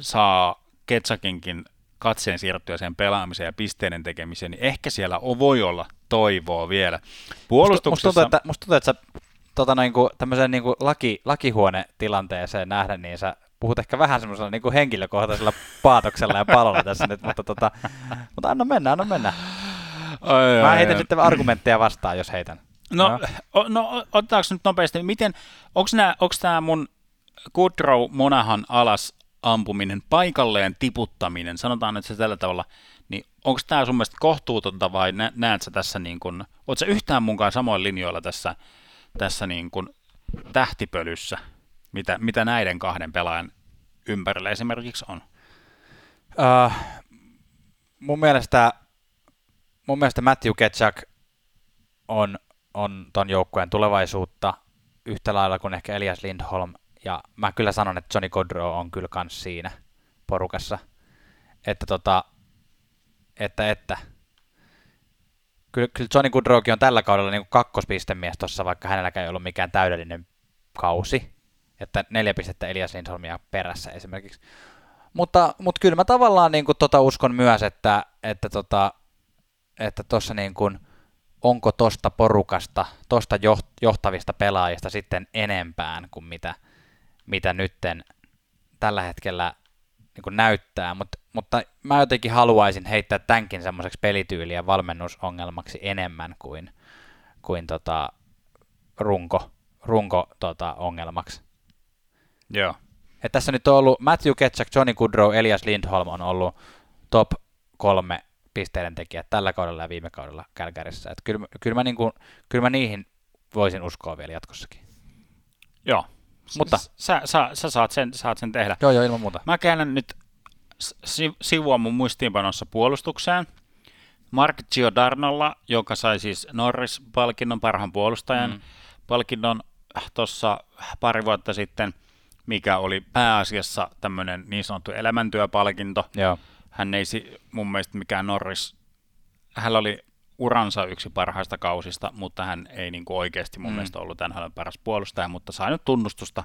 saa Ketsakinkin katseen siirtyä sen pelaamiseen ja pisteiden tekemiseen, niin ehkä siellä voi olla toivoa vielä. Puolustuksessa... Musta tuntuu, että, musta tuntuu, että sä tota, noin, kuin, tämmöiseen niin kuin laki, lakihuonetilanteeseen nähdä, niin sä puhut ehkä vähän semmoisella niin kuin henkilökohtaisella paatoksella ja palolla tässä nyt, mutta, tota, mutta anna mennä, anna mennä. Ai, Mä ai, heitän ai. sitten argumentteja vastaan, jos heitän. No, o, no otetaanko nyt nopeasti, miten, onko tämä mun Goodrow Monahan alas ampuminen, paikalleen tiputtaminen, sanotaan nyt se tällä tavalla, niin onko tämä sun mielestä kohtuutonta vai nä- näet sä tässä niin kuin, oot sä yhtään mukaan samoin linjoilla tässä, tässä niin kuin tähtipölyssä, mitä, mitä näiden kahden pelaajan ympärillä esimerkiksi on? Uh, mun mielestä, mun mielestä Matthew Ketchuk on, on ton joukkueen tulevaisuutta yhtä lailla kuin ehkä Elias Lindholm. Ja mä kyllä sanon, että Johnny Godrow on kyllä kans siinä porukassa. Että tota, että, että. Kyllä, kyllä Johnny Goodrowkin on tällä kaudella niin kakkospistemies tuossa, vaikka hänelläkään ei ollut mikään täydellinen kausi. Että neljä pistettä Elias Lindholmia perässä esimerkiksi. Mutta, mutta kyllä mä tavallaan niin kuin, tota uskon myös, että että tota, että niin kuin, onko tosta porukasta, tosta johtavista pelaajista sitten enempään kuin mitä, mitä nytten tällä hetkellä niin näyttää, mutta, mutta mä jotenkin haluaisin heittää tämänkin semmoiseksi pelityyli- ja valmennusongelmaksi enemmän kuin, kuin tota, runko, runko tota, ongelmaksi. Joo. Et tässä nyt on ollut Matthew Ketchuk, Johnny Goodrow, Elias Lindholm on ollut top kolme pisteiden tekijät tällä kaudella ja viime kaudella Kälkärissä. Et kyllä, kyllä, mä niinku, kyllä mä niihin voisin uskoa vielä jatkossakin. Joo, mutta sä, sä, sä saat, sen, saat sen tehdä. Joo, joo, ilman muuta. Mä käännän nyt sivua mun muistiinpanossa puolustukseen. Mark Giordanolla, joka sai siis Norris-palkinnon parhaan puolustajan mm. palkinnon tuossa pari vuotta sitten, mikä oli pääasiassa tämmöinen niin sanottu elämäntyöpalkinto. Joo. Hän ei mun mielestä mikään Norris, hän oli uransa yksi parhaista kausista, mutta hän ei niin kuin oikeasti mun mm. mielestä ollut tämän paras puolustaja, mutta sai nyt tunnustusta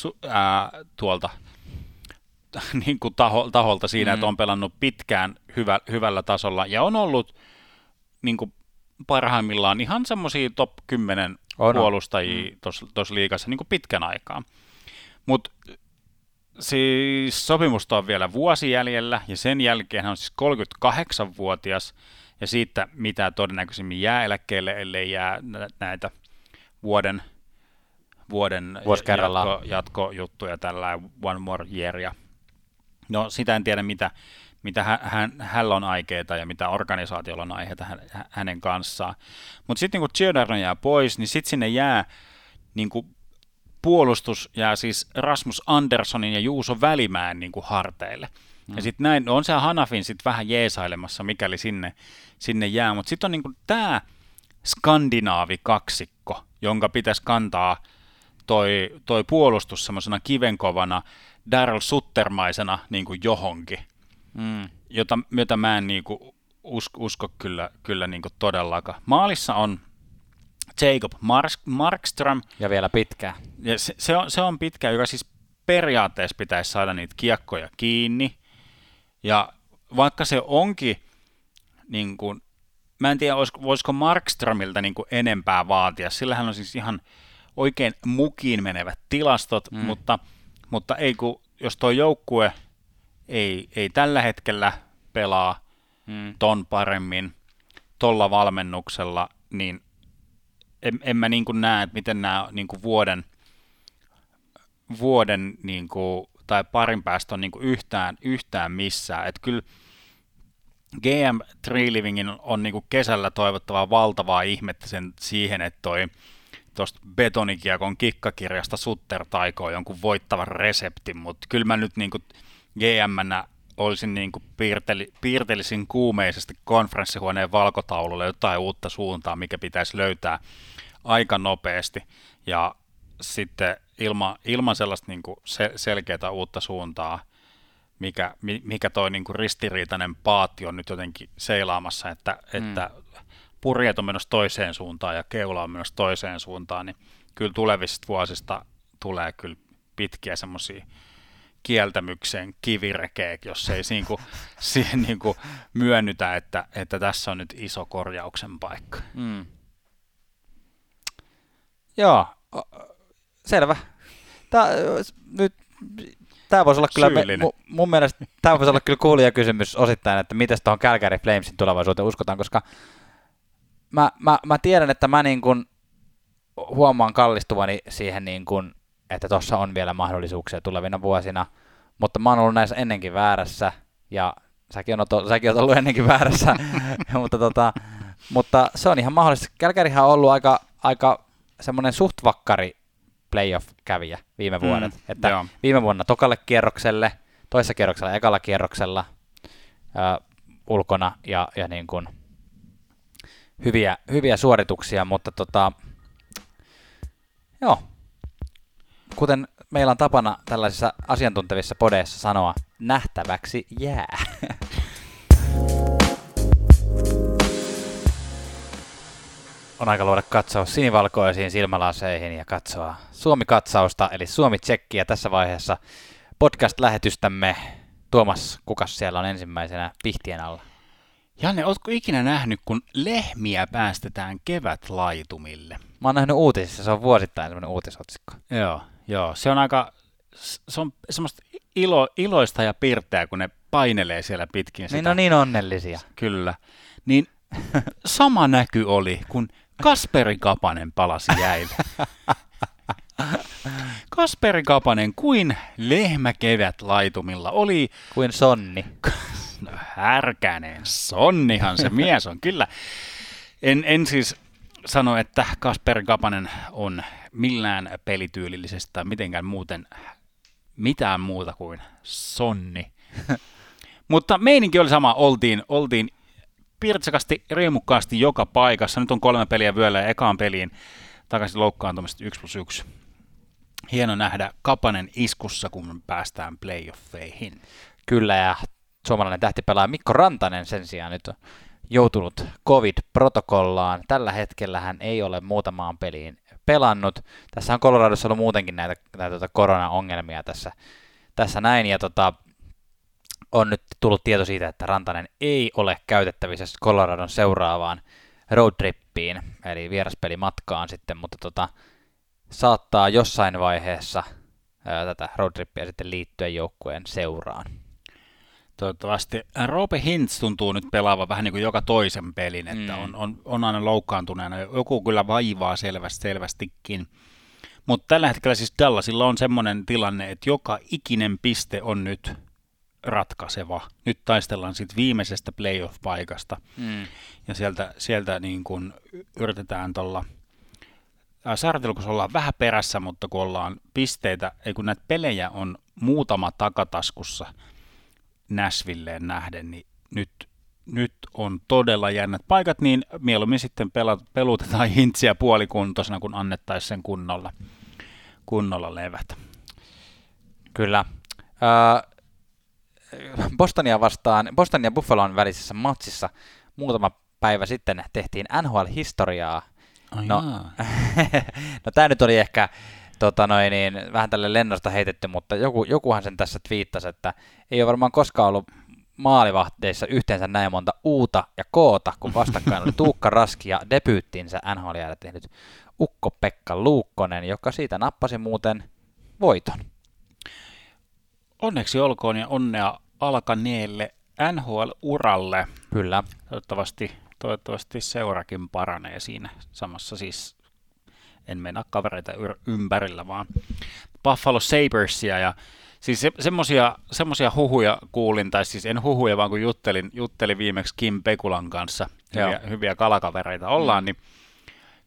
su, ää, tuolta [LAUGHS] niin kuin taho, taholta siinä, mm. että on pelannut pitkään hyvä, hyvällä tasolla ja on ollut niin kuin parhaimmillaan ihan semmoisia top 10 on, puolustajia mm. tuossa liikassa niin kuin pitkän aikaa. Mutta siis sopimusta on vielä vuosi jäljellä ja sen jälkeen hän on siis 38-vuotias ja siitä mitä todennäköisimmin jää eläkkeelle, ellei jää näitä vuoden, vuoden jatko, jatkojuttuja tällä one more year. Ja no sitä en tiedä, mitä, mitä hän, hän, hänellä on aikeita ja mitä organisaatiolla on aiheita hän, hänen kanssaan. Mutta sitten kun Giordano jää pois, niin sitten sinne jää niin kuin puolustus jää siis Rasmus Anderssonin ja Juuso Välimäen niin kuin harteille. Mm. Ja sitten näin, on se Hanafin sitten vähän jeesailemassa, mikäli sinne, sinne jää. Mutta sitten on niinku tämä skandinaavi kaksikko, jonka pitäisi kantaa toi, toi puolustus semmoisena kivenkovana Daryl Suttermaisena niin kuin johonkin, mm. jota, jota mä en niin kuin usko, usko kyllä, kyllä niin kuin todellakaan. Maalissa on Jacob Mark, Markström. Ja vielä pitkään. Ja se, se, on, se on pitkä, joka siis periaatteessa pitäisi saada niitä kiekkoja kiinni. Ja vaikka se onkin, niin kuin, mä en tiedä, voisiko Markströmiltä niin kuin enempää vaatia, sillä hän on siis ihan oikein mukiin menevät tilastot, mm. mutta, mutta ei kun, jos tuo joukkue ei, ei tällä hetkellä pelaa mm. ton paremmin, tolla valmennuksella, niin en, en mä niin näe, että miten nämä niin vuoden, vuoden niin kuin tai parin päästä on niin kuin yhtään, yhtään missään. Että kyllä GM Tree Livingin on niin kuin kesällä toivottavaa valtavaa ihmettä sen siihen, että toi tuosta betonikiekon kikkakirjasta Sutter taikoo jonkun voittavan reseptin, mutta kyllä mä nyt niin kuin GM-nä olisin niin kuin piirteli, piirtelisin kuumeisesti konferenssihuoneen valkotaululle jotain uutta suuntaa, mikä pitäisi löytää aika nopeasti. Ja sitten ilma, ilman sellaista niin kuin sel- selkeää uutta suuntaa, mikä, mikä toi niin kuin ristiriitainen paatti on nyt jotenkin seilaamassa, että, mm. että purjeet on menossa toiseen suuntaan ja keula on menossa toiseen suuntaan, niin kyllä tulevista vuosista tulee kyllä pitkiä semmoisia kieltämykseen kivirekeä, jos ei siinä kuin, [LAUGHS] siihen niin kuin myönnytä, että, että tässä on nyt iso korjauksen paikka. Mm. Joo, Selvä. Tää, nyt, tämä voisi olla kyllä, me, mun mielestä tämä voisi olla kyllä kuulijakysymys osittain, että miten tuohon Calgary Flamesin tulevaisuuteen uskotaan, koska mä, mä, mä tiedän, että mä niin kuin huomaan kallistuvani siihen, niin kuin, että tuossa on vielä mahdollisuuksia tulevina vuosina, mutta mä oon ollut näissä ennenkin väärässä, ja säkin oot, säkin oot ollut ennenkin väärässä, [LAUGHS] mutta, tota, mutta se on ihan mahdollista. Kälkärihän on ollut aika, aika semmoinen suht vakkari playoff-kävijä viime vuodet. Mm, että joo. viime vuonna tokalle kierrokselle, toisessa kierroksella, ekalla kierroksella ää, ulkona ja, ja niin kuin hyviä, hyviä suorituksia, mutta tota, joo, kuten meillä on tapana tällaisissa asiantuntevissa podeissa sanoa, nähtäväksi jää. [LAUGHS] on aika luoda katsaus sinivalkoisiin silmälaseihin ja katsoa Suomi-katsausta, eli Suomi-tsekkiä tässä vaiheessa podcast-lähetystämme. Tuomas, kukas siellä on ensimmäisenä pihtien alla? Janne, ootko ikinä nähnyt, kun lehmiä päästetään kevätlaitumille? Mä oon nähnyt uutisissa, se on vuosittain semmoinen uutisotsikko. Joo, joo, se on aika, se on semmoista ilo, iloista ja pirteää, kun ne painelee siellä pitkin sitä. Niin on niin onnellisia. Kyllä. Niin [LAUGHS] sama näky oli, kun Kasperi Kapanen palasi jäille. Kasperi Kapanen kuin lehmä kevät laitumilla oli. Kuin sonni. No, härkänen sonnihan se mies on, kyllä. En, en siis sano, että Kasperi Kapanen on millään pelityylillisesti tai mitenkään muuten mitään muuta kuin sonni. Mutta meininki oli sama, oltiin, oltiin pirtsakasti, riemukkaasti joka paikassa. Nyt on kolme peliä vyöllä ja ekaan peliin takaisin loukkaantumista 1 plus 1. Hieno nähdä Kapanen iskussa, kun päästään playoffeihin. Kyllä, ja suomalainen tähtipelaaja Mikko Rantanen sen sijaan nyt on joutunut COVID-protokollaan. Tällä hetkellä hän ei ole muutamaan peliin pelannut. Tässä on Coloradossa ollut muutenkin näitä, näitä tota korona-ongelmia tässä, tässä näin, ja tota, on nyt tullut tieto siitä, että Rantanen ei ole käytettävissä Coloradon seuraavaan roadtrippiin, eli vieraspelimatkaan sitten, mutta tota, saattaa jossain vaiheessa ää, tätä roadtrippia sitten liittyä joukkueen seuraan. Toivottavasti. Roope Hintz tuntuu nyt pelaavan vähän niin kuin joka toisen pelin, että mm. on, on, on aina loukkaantuneena. Joku kyllä vaivaa selvästi, selvästikin. Mutta tällä hetkellä siis Dallasilla on semmoinen tilanne, että joka ikinen piste on nyt ratkaiseva. Nyt taistellaan sitten viimeisestä playoff-paikasta. Mm. Ja sieltä, sieltä niin kun yritetään tuolla sarjatelkossa ollaan vähän perässä, mutta kun ollaan pisteitä, ei kun näitä pelejä on muutama takataskussa Näsvilleen nähden, niin nyt, nyt on todella jännät paikat, niin mieluummin sitten pela, pelutetaan [LAUGHS] hintsiä puolikuntoisena, kun annettaisiin sen kunnolla, kunnolla levätä. Kyllä. Äh, Bostonia vastaan, Boston ja Buffalon välisessä matsissa muutama päivä sitten tehtiin NHL-historiaa. Oh, no, [LAUGHS] no tämä nyt oli ehkä tota noin, niin, vähän tälle lennosta heitetty, mutta joku, jokuhan sen tässä twiittasi, että ei ole varmaan koskaan ollut maalivahteissa yhteensä näin monta uuta ja koota, kun vastakkain oli [LAUGHS] Tuukka Raski ja debyyttinsä NHL tehnyt Ukko-Pekka Luukkonen, joka siitä nappasi muuten voiton. Onneksi olkoon ja onnea alkaneelle NHL-uralle. Kyllä. Toivottavasti, toivottavasti seurakin paranee siinä samassa siis en mennä kavereita ympärillä, vaan Buffalo Sabersia ja siis se, semmosia, semmosia huhuja kuulin, tai siis en huhuja, vaan kun juttelin, juttelin viimeksi Kim Pekulan kanssa, hyviä, hyviä kalakavereita ollaan, mm. niin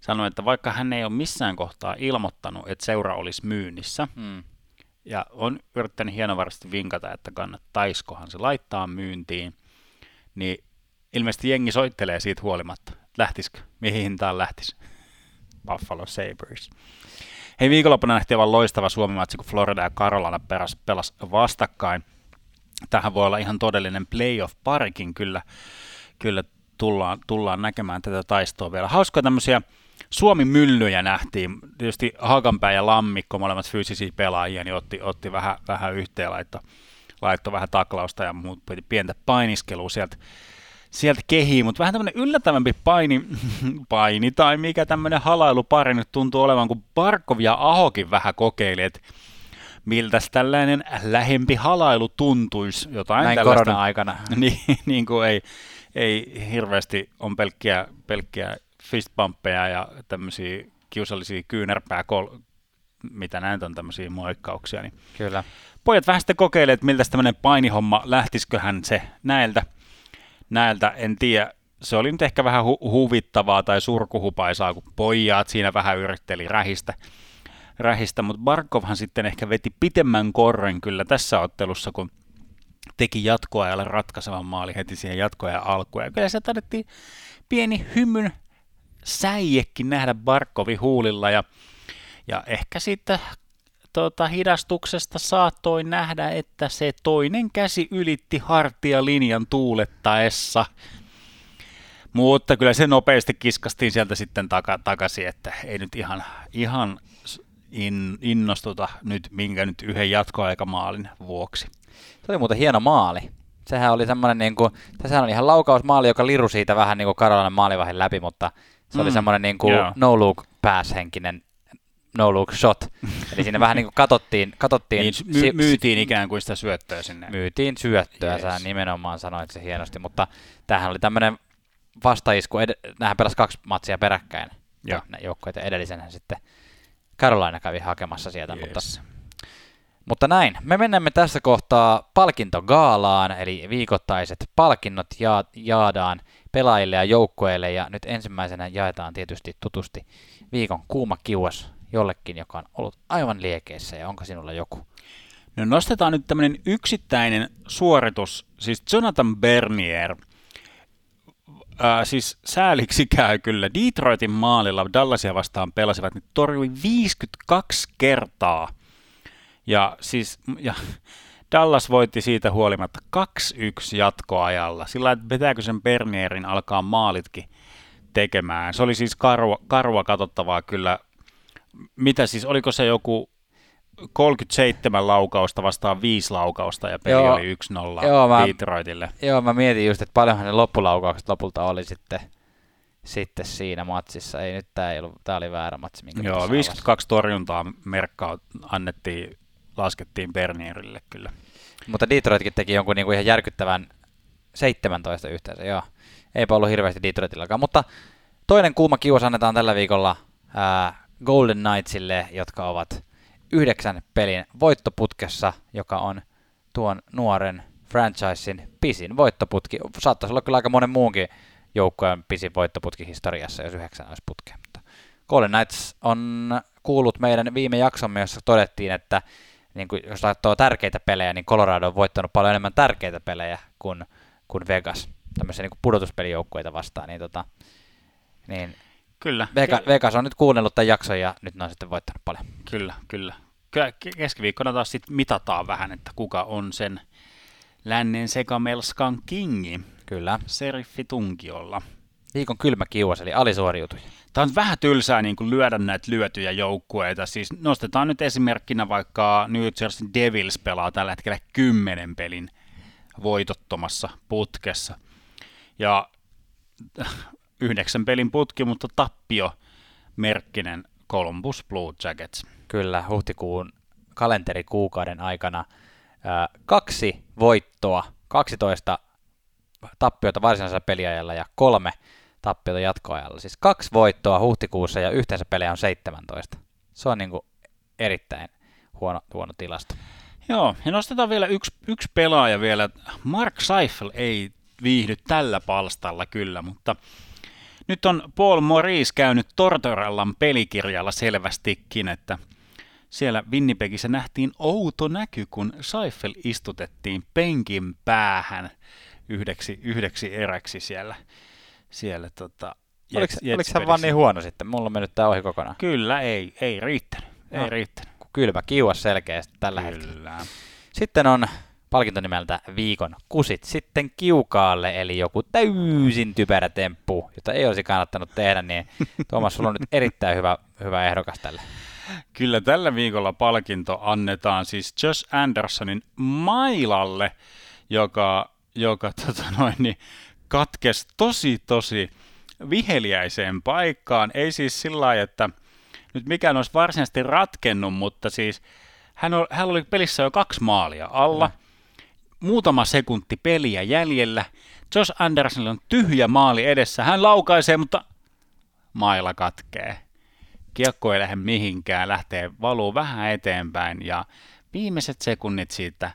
sanoin, että vaikka hän ei ole missään kohtaa ilmoittanut, että seura olisi myynnissä, mm ja on yrittänyt hienovaraisesti vinkata, että kannattaiskohan se laittaa myyntiin, niin ilmeisesti jengi soittelee siitä huolimatta. Lähtisikö? Mihin hintaan lähtisi? Buffalo Sabres. Hei, viikonloppuna nähtiin aivan loistava Suomi-matsi, kun Florida ja Carolina pelas, pelas vastakkain. Tähän voi olla ihan todellinen playoff-parikin kyllä. Kyllä tullaan, tullaan näkemään tätä taistoa vielä. Hauskoja tämmöisiä Suomi-myllyjä nähtiin. Tietysti Hakanpää ja Lammikko, molemmat fyysisiä pelaajia, niin otti, otti vähän, vähän yhteen, laittoi, laittoi vähän taklausta ja muut pientä painiskelua sieltä sieltä kehiin, mutta vähän tämmöinen yllättävämpi paini, [LAUGHS] paini tai mikä tämmöinen halailupari nyt tuntuu olevan, kun Barkov ja Ahokin vähän kokeili, että miltä tällainen lähempi halailu tuntuisi. Jotain Näin tällaista, korona-aikana. [LAUGHS] Niin, niin kuin ei, ei hirveästi on pelkkiä, pelkkiä fistbumppeja ja tämmöisiä kiusallisia kyynärpää kol- mitä näitä on tämmöisiä moikkauksia. Niin Kyllä. pojat vähän sitten kokeilee, että miltä tämmöinen painihomma, lähtisiköhän se näiltä, näiltä, en tiedä. Se oli nyt ehkä vähän hu- huvittavaa tai surkuhupaisaa, kun pojat siinä vähän yritteli rähistä, rähistä mutta Barkovhan sitten ehkä veti pitemmän korren kyllä tässä ottelussa, kun teki jatkoajalle ratkaisevan maali heti siihen jatkoajan alkuun. Ja kyllä se todettiin pieni hymyn säijekin nähdä Barkovin huulilla ja, ja ehkä siitä tota, hidastuksesta saattoi nähdä, että se toinen käsi ylitti hartialinjan tuulettaessa. Mutta kyllä se nopeasti kiskastiin sieltä sitten taka, takaisin, että ei nyt ihan, ihan in, innostuta nyt minkä nyt yhden jatkoaikamaalin vuoksi. Se oli muuten hieno maali. Sehän oli semmoinen, niin kuin, sehän oli ihan laukausmaali, joka liru siitä vähän niin kuin Karolainen maalivahin läpi, mutta se mm. oli semmoinen niin kuin Joo. no look pass henkinen no look shot. [LAUGHS] Eli siinä vähän niin kuin katsottiin, katsottiin Niin my, myytiin ikään kuin sitä syöttöä sinne. myytiin syöttöä, Yes. sä nimenomaan sanoit se hienosti, mutta tämähän oli tämmöinen vastaisku, ed- nämähän pelasi kaksi matsia peräkkäin, Joo. ja edellisenhän sitten Carolina kävi hakemassa sieltä, Yes. mutta mutta näin, me menemme tässä kohtaa palkintogaalaan, eli viikoittaiset palkinnot ja, jaadaan pelaajille ja joukkueille, ja nyt ensimmäisenä jaetaan tietysti tutusti viikon kuuma kiuas jollekin, joka on ollut aivan liekeissä, ja onko sinulla joku? No nostetaan nyt tämmöinen yksittäinen suoritus, siis Jonathan Bernier, Ää, siis sääliksi käy kyllä. Detroitin maalilla Dallasia vastaan pelasivat, niin torjui 52 kertaa. Ja siis, ja Dallas voitti siitä huolimatta 2-1 jatkoajalla. Sillä että vetääkö sen Bernierin alkaa maalitkin tekemään. Se oli siis karua, karua katsottavaa kyllä. Mitä siis, oliko se joku 37 laukausta vastaan 5 laukausta ja peli Joo. oli 1-0 Joo, mä- Detroitille. Joo, mä mietin just, että paljonhan ne loppulaukaukset lopulta oli sitten, sitten siinä matsissa. Ei nyt tää ei ollut, tää oli väärä matsi, minkä Joo, pitäisi 52 torjuntaa merkkaa annettiin, laskettiin Bernierille kyllä. Mutta Detroitkin teki jonkun niinku ihan järkyttävän 17 yhteensä, joo. Eipä ollut hirveästi Detroitillakaan, mutta toinen kuuma kiuas annetaan tällä viikolla ää, Golden Knightsille, jotka ovat yhdeksän pelin voittoputkessa, joka on tuon nuoren franchisein pisin voittoputki. Saattaisi olla kyllä aika monen muunkin joukkueen pisin voittoputki historiassa, jos yhdeksän olisi putkea. Mutta Golden Knights on kuullut meidän viime jaksomme, jossa todettiin, että niin kuin, jos katsoo tärkeitä pelejä, niin Colorado on voittanut paljon enemmän tärkeitä pelejä kuin, kuin Vegas, tämmöisiä niin kuin pudotuspelijoukkueita vastaan. Niin, tota, niin Kyllä, Vegas, Vegas on nyt kuunnellut tämän jakson ja nyt ne on sitten voittanut paljon. kyllä, kyllä. Kyllä ke- keskiviikkona taas sit mitataan vähän, että kuka on sen lännen sekamelskan kingi. Kyllä. Seriffi Tunkiolla. Viikon kylmä kiuas, eli alisuoriutuja. Tämä on vähän tylsää niin kuin lyödä näitä lyötyjä joukkueita. Siis nostetaan nyt esimerkkinä vaikka New Jersey Devils pelaa tällä hetkellä kymmenen pelin voitottomassa putkessa. Ja [LAUGHS] yhdeksän pelin putki, mutta tappio merkkinen Columbus Blue Jackets. Kyllä, huhtikuun kalenterikuukauden aikana ää, kaksi voittoa, 12 tappiota varsinaisella peliajalla ja kolme tappiota jatkoajalla. Siis kaksi voittoa huhtikuussa ja yhteensä pelejä on 17. Se on niin kuin erittäin huono, huono tilasto. Joo, ja nostetaan vielä yksi, yksi pelaaja vielä. Mark Seifel ei viihdy tällä palstalla kyllä, mutta nyt on Paul Maurice käynyt Tortorellan pelikirjalla selvästikin, että siellä Winnipegissä nähtiin outo näky, kun Seifel istutettiin penkin päähän yhdeksi, yhdeksi eräksi siellä. Siellä tota, Oliko, Jets- oliko hän vaan niin huono sitten? Mulla on mennyt tää ohi kokonaan. Kyllä, ei, ei riittänyt. Ei No. riittänyt. Kylmä kiuas selkeästi tällä hetkellä. Kyllä. Sitten on palkinto nimeltä Viikon kusit sitten kiukaalle, eli joku täysin typerä temppu, jota ei olisi kannattanut tehdä, niin [LAUGHS] Tuomas, sulla on nyt erittäin hyvä, hyvä ehdokas tälle. Kyllä tällä viikolla palkinto annetaan siis Josh Andersonin mailalle, joka, joka tota noin, niin katkesi tosi tosi viheliäiseen paikkaan. Ei siis sillä lailla, että nyt mikään olisi varsinaisesti ratkennut, mutta siis hän, oli, hän oli pelissä jo kaksi maalia alla. Muutama sekunti peliä jäljellä. Josh Andersonilla on tyhjä maali edessä. Hän laukaisee, mutta maila katkee kiekko ei lähde mihinkään, lähtee valuu vähän eteenpäin ja viimeiset sekunnit siitä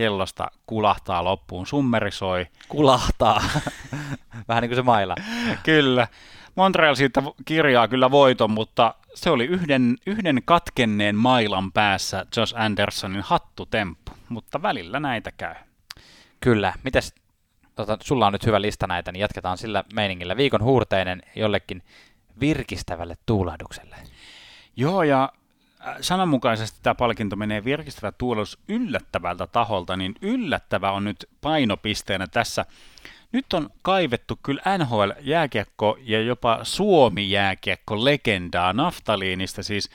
kellosta kulahtaa loppuun, summerisoi. Kulahtaa. [LAUGHS] vähän niin kuin se maila. kyllä. Montreal siitä kirjaa kyllä voiton, mutta se oli yhden, yhden katkenneen mailan päässä Josh Andersonin hattutemppu, mutta välillä näitä käy. Kyllä. Mites, tota, sulla on nyt hyvä lista näitä, niin jatketaan sillä meiningillä. Viikon huurteinen jollekin virkistävälle tuulahdukselle. Joo, ja sananmukaisesti tämä palkinto menee virkistävä tuulehdus yllättävältä taholta, niin yllättävä on nyt painopisteenä tässä. Nyt on kaivettu kyllä NHL-jääkiekko ja jopa Suomi-jääkiekko legendaa naftaliinista, siis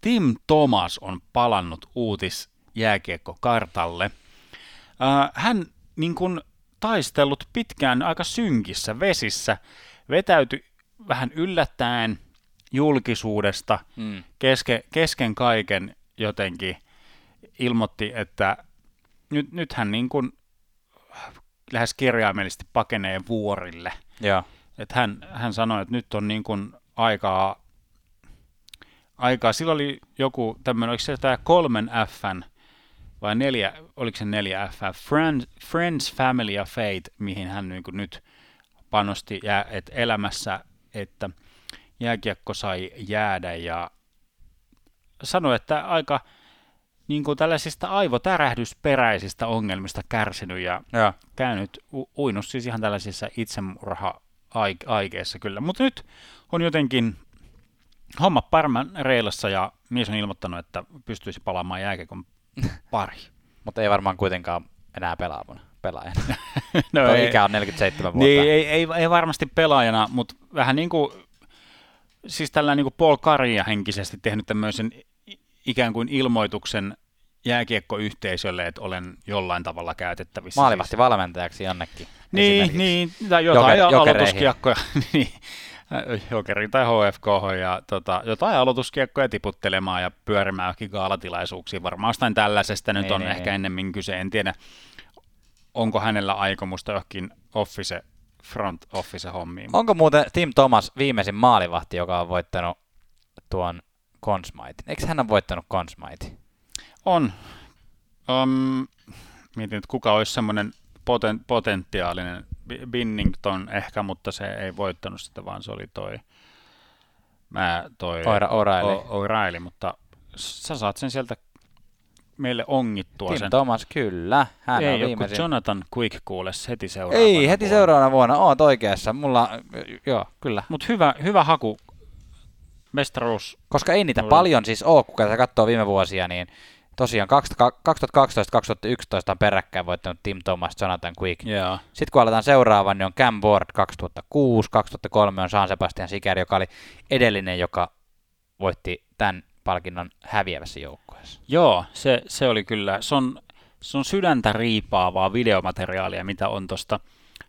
Tim Thomas on palannut uutis jääkiekko kartalle. Äh, hän niin kuin taistellut pitkään aika synkissä vesissä, vetäytyi vähän yllättäen julkisuudesta mm. keske, kesken kaiken jotenkin ilmoitti, että nyt, nyt hän niin kuin lähes kirjaimellisesti pakenee vuorille. Ja. Että hän, hän sanoi, että nyt on niin kuin aikaa, aikaa, sillä oli joku tämmöinen, oliko se tämä kolmen Fn vai neljä, oliko se neljä F, Friends, Friends Family ja Fate, mihin hän niin kuin nyt panosti ja, että elämässä että jääkiekko sai jäädä ja sanoi, että aika niin kuin tällaisista aivotärähdysperäisistä ongelmista kärsinyt ja, ja. käynyt u- uinut siis ihan tällaisissa itsemurha-aikeissa kyllä. Mutta nyt on jotenkin homma parman reilassa ja mies on ilmoittanut, että pystyisi palaamaan jääkiekon [LAUGHS] pari. Mutta ei varmaan kuitenkaan enää pelaavana pelaajana. [LAUGHS] no ei, ikä on 47 vuotta. Niin, ei, ei, ei varmasti pelaajana, mutta vähän niin kuin, siis tällä niin Paul Karia henkisesti tehnyt tämmöisen ikään kuin ilmoituksen jääkiekkoyhteisölle, että olen jollain tavalla käytettävissä. Maalivahti siis. valmentajaksi jonnekin. Niin, niin tai jotain Joker, aloituskiekkoja. [LAUGHS] niin, Jokeri tai HFK ja tota, jotain aloituskiekkoja tiputtelemaan ja pyörimään johonkin gaalatilaisuuksiin. Varmaan jostain tällaisesta nyt niin, on niin, ehkä niin. ennemmin kyse, en tiedä onko hänellä aikomusta johonkin office, front office hommiin. Onko muuten Tim Thomas viimeisin maalivahti, joka on voittanut tuon Consmite? Eikö hän ole voittanut Consmite? On. Um, mietin, että kuka olisi semmoinen poten, potentiaalinen Binnington ehkä, mutta se ei voittanut sitä, vaan se oli toi, mä toi O'Reilly. O'Reilly, mutta sä saat sen sieltä meille ongittua Tim sen. Thomas, kyllä. Hän ei on viimeisin. Jonathan Quick kuules heti seuraavana Ei, heti vuonna. seuraavana vuonna. Oot oikeassa. Mulla, joo, kyllä. Mutta hyvä, hyvä haku. Mestaruus. Koska ei niitä Oli. paljon siis ole, kun sä katsoo viime vuosia, niin tosiaan 2012-2011 on peräkkäin voittanut Tim Thomas, Jonathan Quick. Yeah. Sitten kun aletaan seuraavan, niin on Cam Ward 2006, 2003 on Jean Sebastian Siker, joka oli edellinen, joka voitti tämän palkinnon häviävässä joukkueessa. Joo, se, se oli kyllä, se on, se on sydäntä riipaavaa videomateriaalia, mitä on tuosta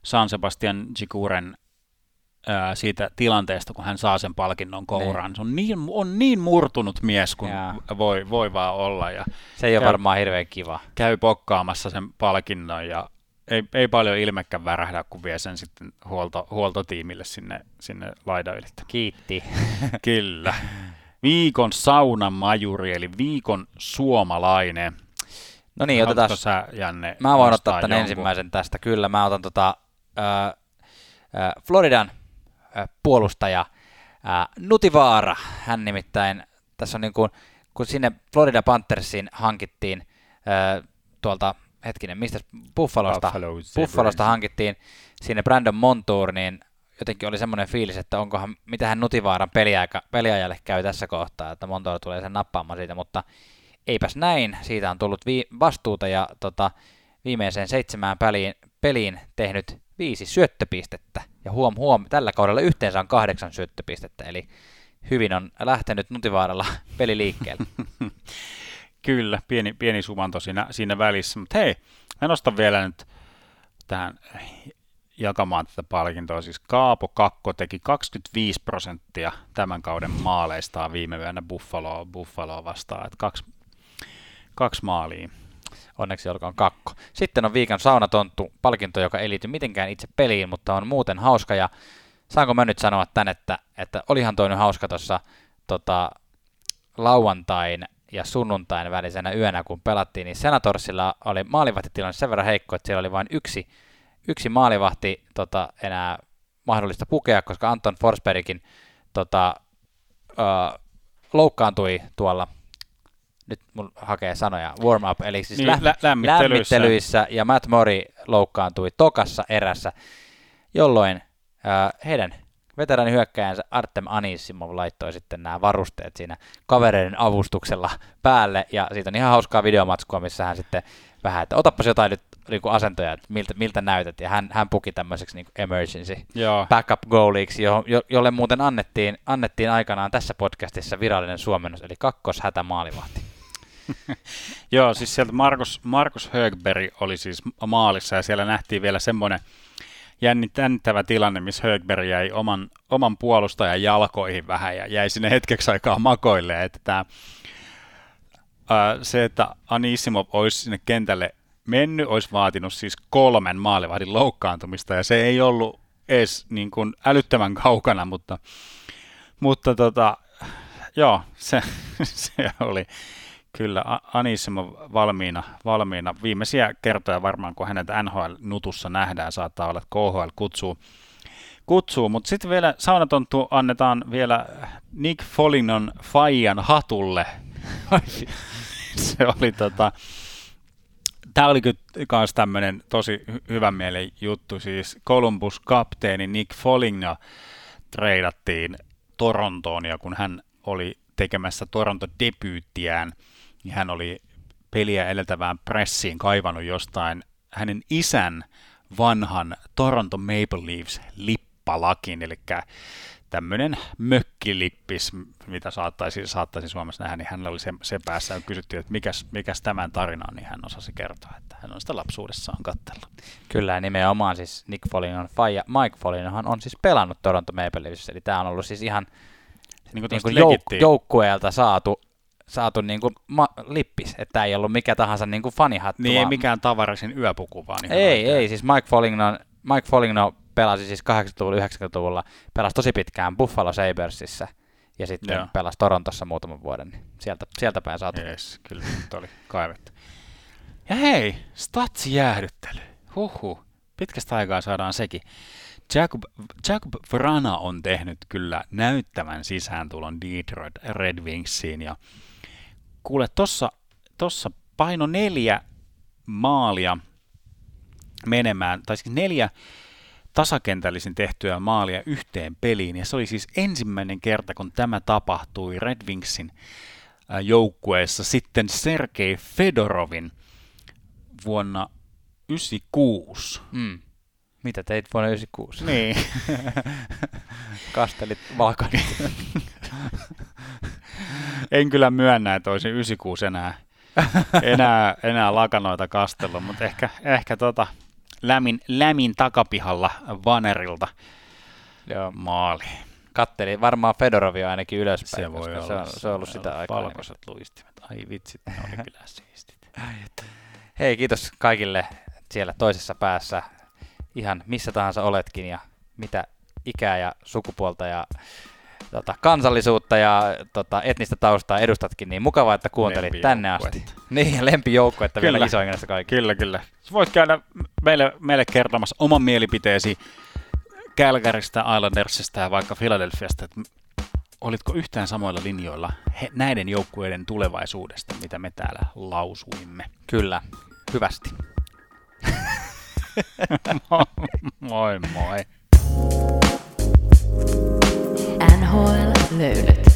San Sebastian Giguren ää, siitä tilanteesta, kun hän saa sen palkinnon kouraan. Ne. Se on niin, on niin murtunut mies kuin voi, voi vaan olla. Ja se ei käy, ole varmaan hirveän kiva. Käy pokkaamassa sen palkinnon ja ei, ei paljon ilmekään värähdä, kun vie sen sitten huolto, huoltotiimille sinne, sinne laidan ylittämään. Kiitti. [LAUGHS] Kyllä. Viikon saunamajuri, eli viikon suomalainen. No niin, otetaan. Sä, Janne, mä voin ottaa tämän jonkun? ensimmäisen tästä, kyllä. Mä otan tota, äh, äh, Floridan äh, puolustaja äh, Nutivaara. Hän nimittäin, tässä on niin kuin, kun sinne Florida Panthersiin hankittiin äh, tuolta, hetkinen, mistä Buffalosta, Buffalo Buffalosta hankittiin sinne Brandon Montour, niin jotenkin oli semmoinen fiilis, että onkohan, mitähän Nutivaaran peliaika, peliajalle käy tässä kohtaa, että Montour tulee sen nappaamaan siitä, mutta eipäs näin, siitä on tullut vi- vastuuta ja tota, viimeiseen seitsemään peliin, peliin tehnyt viisi syöttöpistettä, ja huom, huom, tällä kaudella yhteensä on kahdeksan syöttöpistettä, eli hyvin on lähtenyt Nutivaaralla [LAUGHS] peli liikkeelle. [LAUGHS] Kyllä, pieni, pieni sumanto siinä, siinä välissä, mutta hei, mä nostan vielä nyt tähän jakamaan tätä palkintoa. Siis Kaapo Kakko teki 25 prosenttia tämän kauden maaleistaan viime yönä Buffalo, Buffalo vastaan. Että kaksi, kaksi maalia. Onneksi olkoon kakko. Sitten on viikon saunatonttu palkinto, joka ei liity mitenkään itse peliin, mutta on muuten hauska. Ja saanko mä nyt sanoa tän, että, että olihan toi nyt hauska tuossa tota, lauantain ja sunnuntain välisenä yönä, kun pelattiin, niin Senatorsilla oli maalivahtitilanne sen verran heikko, että siellä oli vain yksi, yksi maalivahti tota, enää mahdollista pukea, koska Anton Forsbergin tota, ö, loukkaantui tuolla nyt mun hakee sanoja, warm up, eli siis Niin, lä- lämmittelyissä. lämmittelyissä, ja Matt Mori loukkaantui tokassa erässä, jolloin ää, heidän veteraanihyökkäjänsä Artem Anisimov laittoi sitten nämä varusteet siinä kavereiden avustuksella päälle, ja siitä on ihan hauskaa videomatskua, missä hän sitten vähän, että otapas jotain nyt niin kuin asentoja, että miltä, miltä näytät, ja hän, hän puki tämmöiseksi niin emergency Joo. backup goaliksi, jo, jo, jolle muuten annettiin, annettiin aikanaan tässä podcastissa virallinen suomennos, eli kakkoshätämaalivahti. [LAUGHS] Joo, siis sieltä Markus, Markus Högberg oli siis maalissa ja siellä nähtiin vielä semmoinen jännittävä tilanne, missä Högberg jäi oman, oman puolustajan jalkoihin vähän ja jäi sinne hetkeksi aikaa makoille. Että tämä, se, että Anisimov olisi sinne kentälle mennyt, olisi vaatinut siis kolmen maalivahdin loukkaantumista ja se ei ollut edes niin kuin älyttömän kaukana, mutta, mutta tota, joo, se, [LAUGHS] se oli kyllä A- Anisimov valmiina, valmiina. Viimeisiä kertoja varmaan, kun hänet NHL-nutussa nähdään, saattaa olla, että KHL kutsuu, kutsuu. mutta sitten vielä saunatonttu annetaan vielä Nick Folignon Fajan hatulle. [LAUGHS] se oli tota, Tämä oli kyllä myös tämmöinen tosi hy- hyvän mielen juttu, siis Columbus-kapteeni Nick Foligno treidattiin Torontoon, ja kun hän oli tekemässä Toronto-debyyttiään, niin hän oli peliä edeltävään pressiin kaivannut jostain hänen isän vanhan Toronto Maple Leafs lippalakin, eli tämmöinen mökkilippis, mitä saattaisi, saattaisi Suomessa nähdä, niin hänellä oli se, se päässä, ja kysyttiin, että mikäs, mikäs tämän tarina on, niin hän osasi kertoa, että hän on sitä lapsuudessaan kattellut. Kyllä, ja nimenomaan siis Nick Folignon faija Mike Folignohan on siis pelannut Toronto Maple Leafsissä, eli tämä on ollut siis ihan Niin kuin niin kuin jouk- joukkueelta saatu, saatu niin kuin ma- lippis, että tämä ei ollut mikä tahansa niin kuin fanihattu. Niin ei mikään tavarisin yöpuku, vaan ei, ei, siis Mike Foligno, Mike Foligno pelasi siis 80-luvulla, 90-luvulla, pelasi tosi pitkään Buffalo Sabersissa ja sitten Joo. pelasi Torontossa muutaman vuoden, niin sieltä, sieltä päin saatu. Jees, kyllä nyt oli kaivettu. Ja hei, statsi jäähdyttely. Huhhuh, pitkästä aikaa saadaan sekin. Jacob, Jacob Vrana on tehnyt kyllä näyttävän sisääntulon Detroit Red Wingsiin ja kuule, tossa, tossa paino neljä maalia menemään, tai siis neljä tasakentällisin tehtyä maalia yhteen peliin, ja se oli siis ensimmäinen kerta, kun tämä tapahtui Red Wingsin joukkueessa sitten Sergei Fedorovin vuonna 96. Mm. Mitä teit vuonna 96? Niin. [LAUGHS] Kastelit valkoinen. [LAUGHS] en kyllä myönnä, että olisin 96 enää, enää, enää lakanoita kastellut, mutta ehkä, ehkä tota, lämin, lämin takapihalla Vanerilta Joo, maali. katteli varmaan Fedorovia ainakin ylöspäin, Se voi koska olla. se on, se on ollut sitä aikaa. Valkoiset luistimet. Ai vitsit, ne oli [LAUGHS] kyllä siistit. Hei, kiitos kaikille siellä toisessa päässä, ihan missä tahansa oletkin ja mitä ikää ja sukupuolta ja tota, kansallisuutta ja tota, etnistä taustaa edustatkin, niin mukavaa, että kuuntelit tänne asti. [LAUGHS] Niin, ja lempijoukkuetta vielä Kyllä. isoin näistä kaikista. Kyllä, kyllä. Sä voit käydä meille, meille kertomassa oman mielipiteesi Calgarysta, Islandersista ja vaikka Philadelphiasta, että olitko yhtään samoilla linjoilla he, näiden joukkueiden tulevaisuudesta, mitä me täällä lausuimme. Kyllä, hyvästi. [LAUGHS] moi moi. NHL löylyt.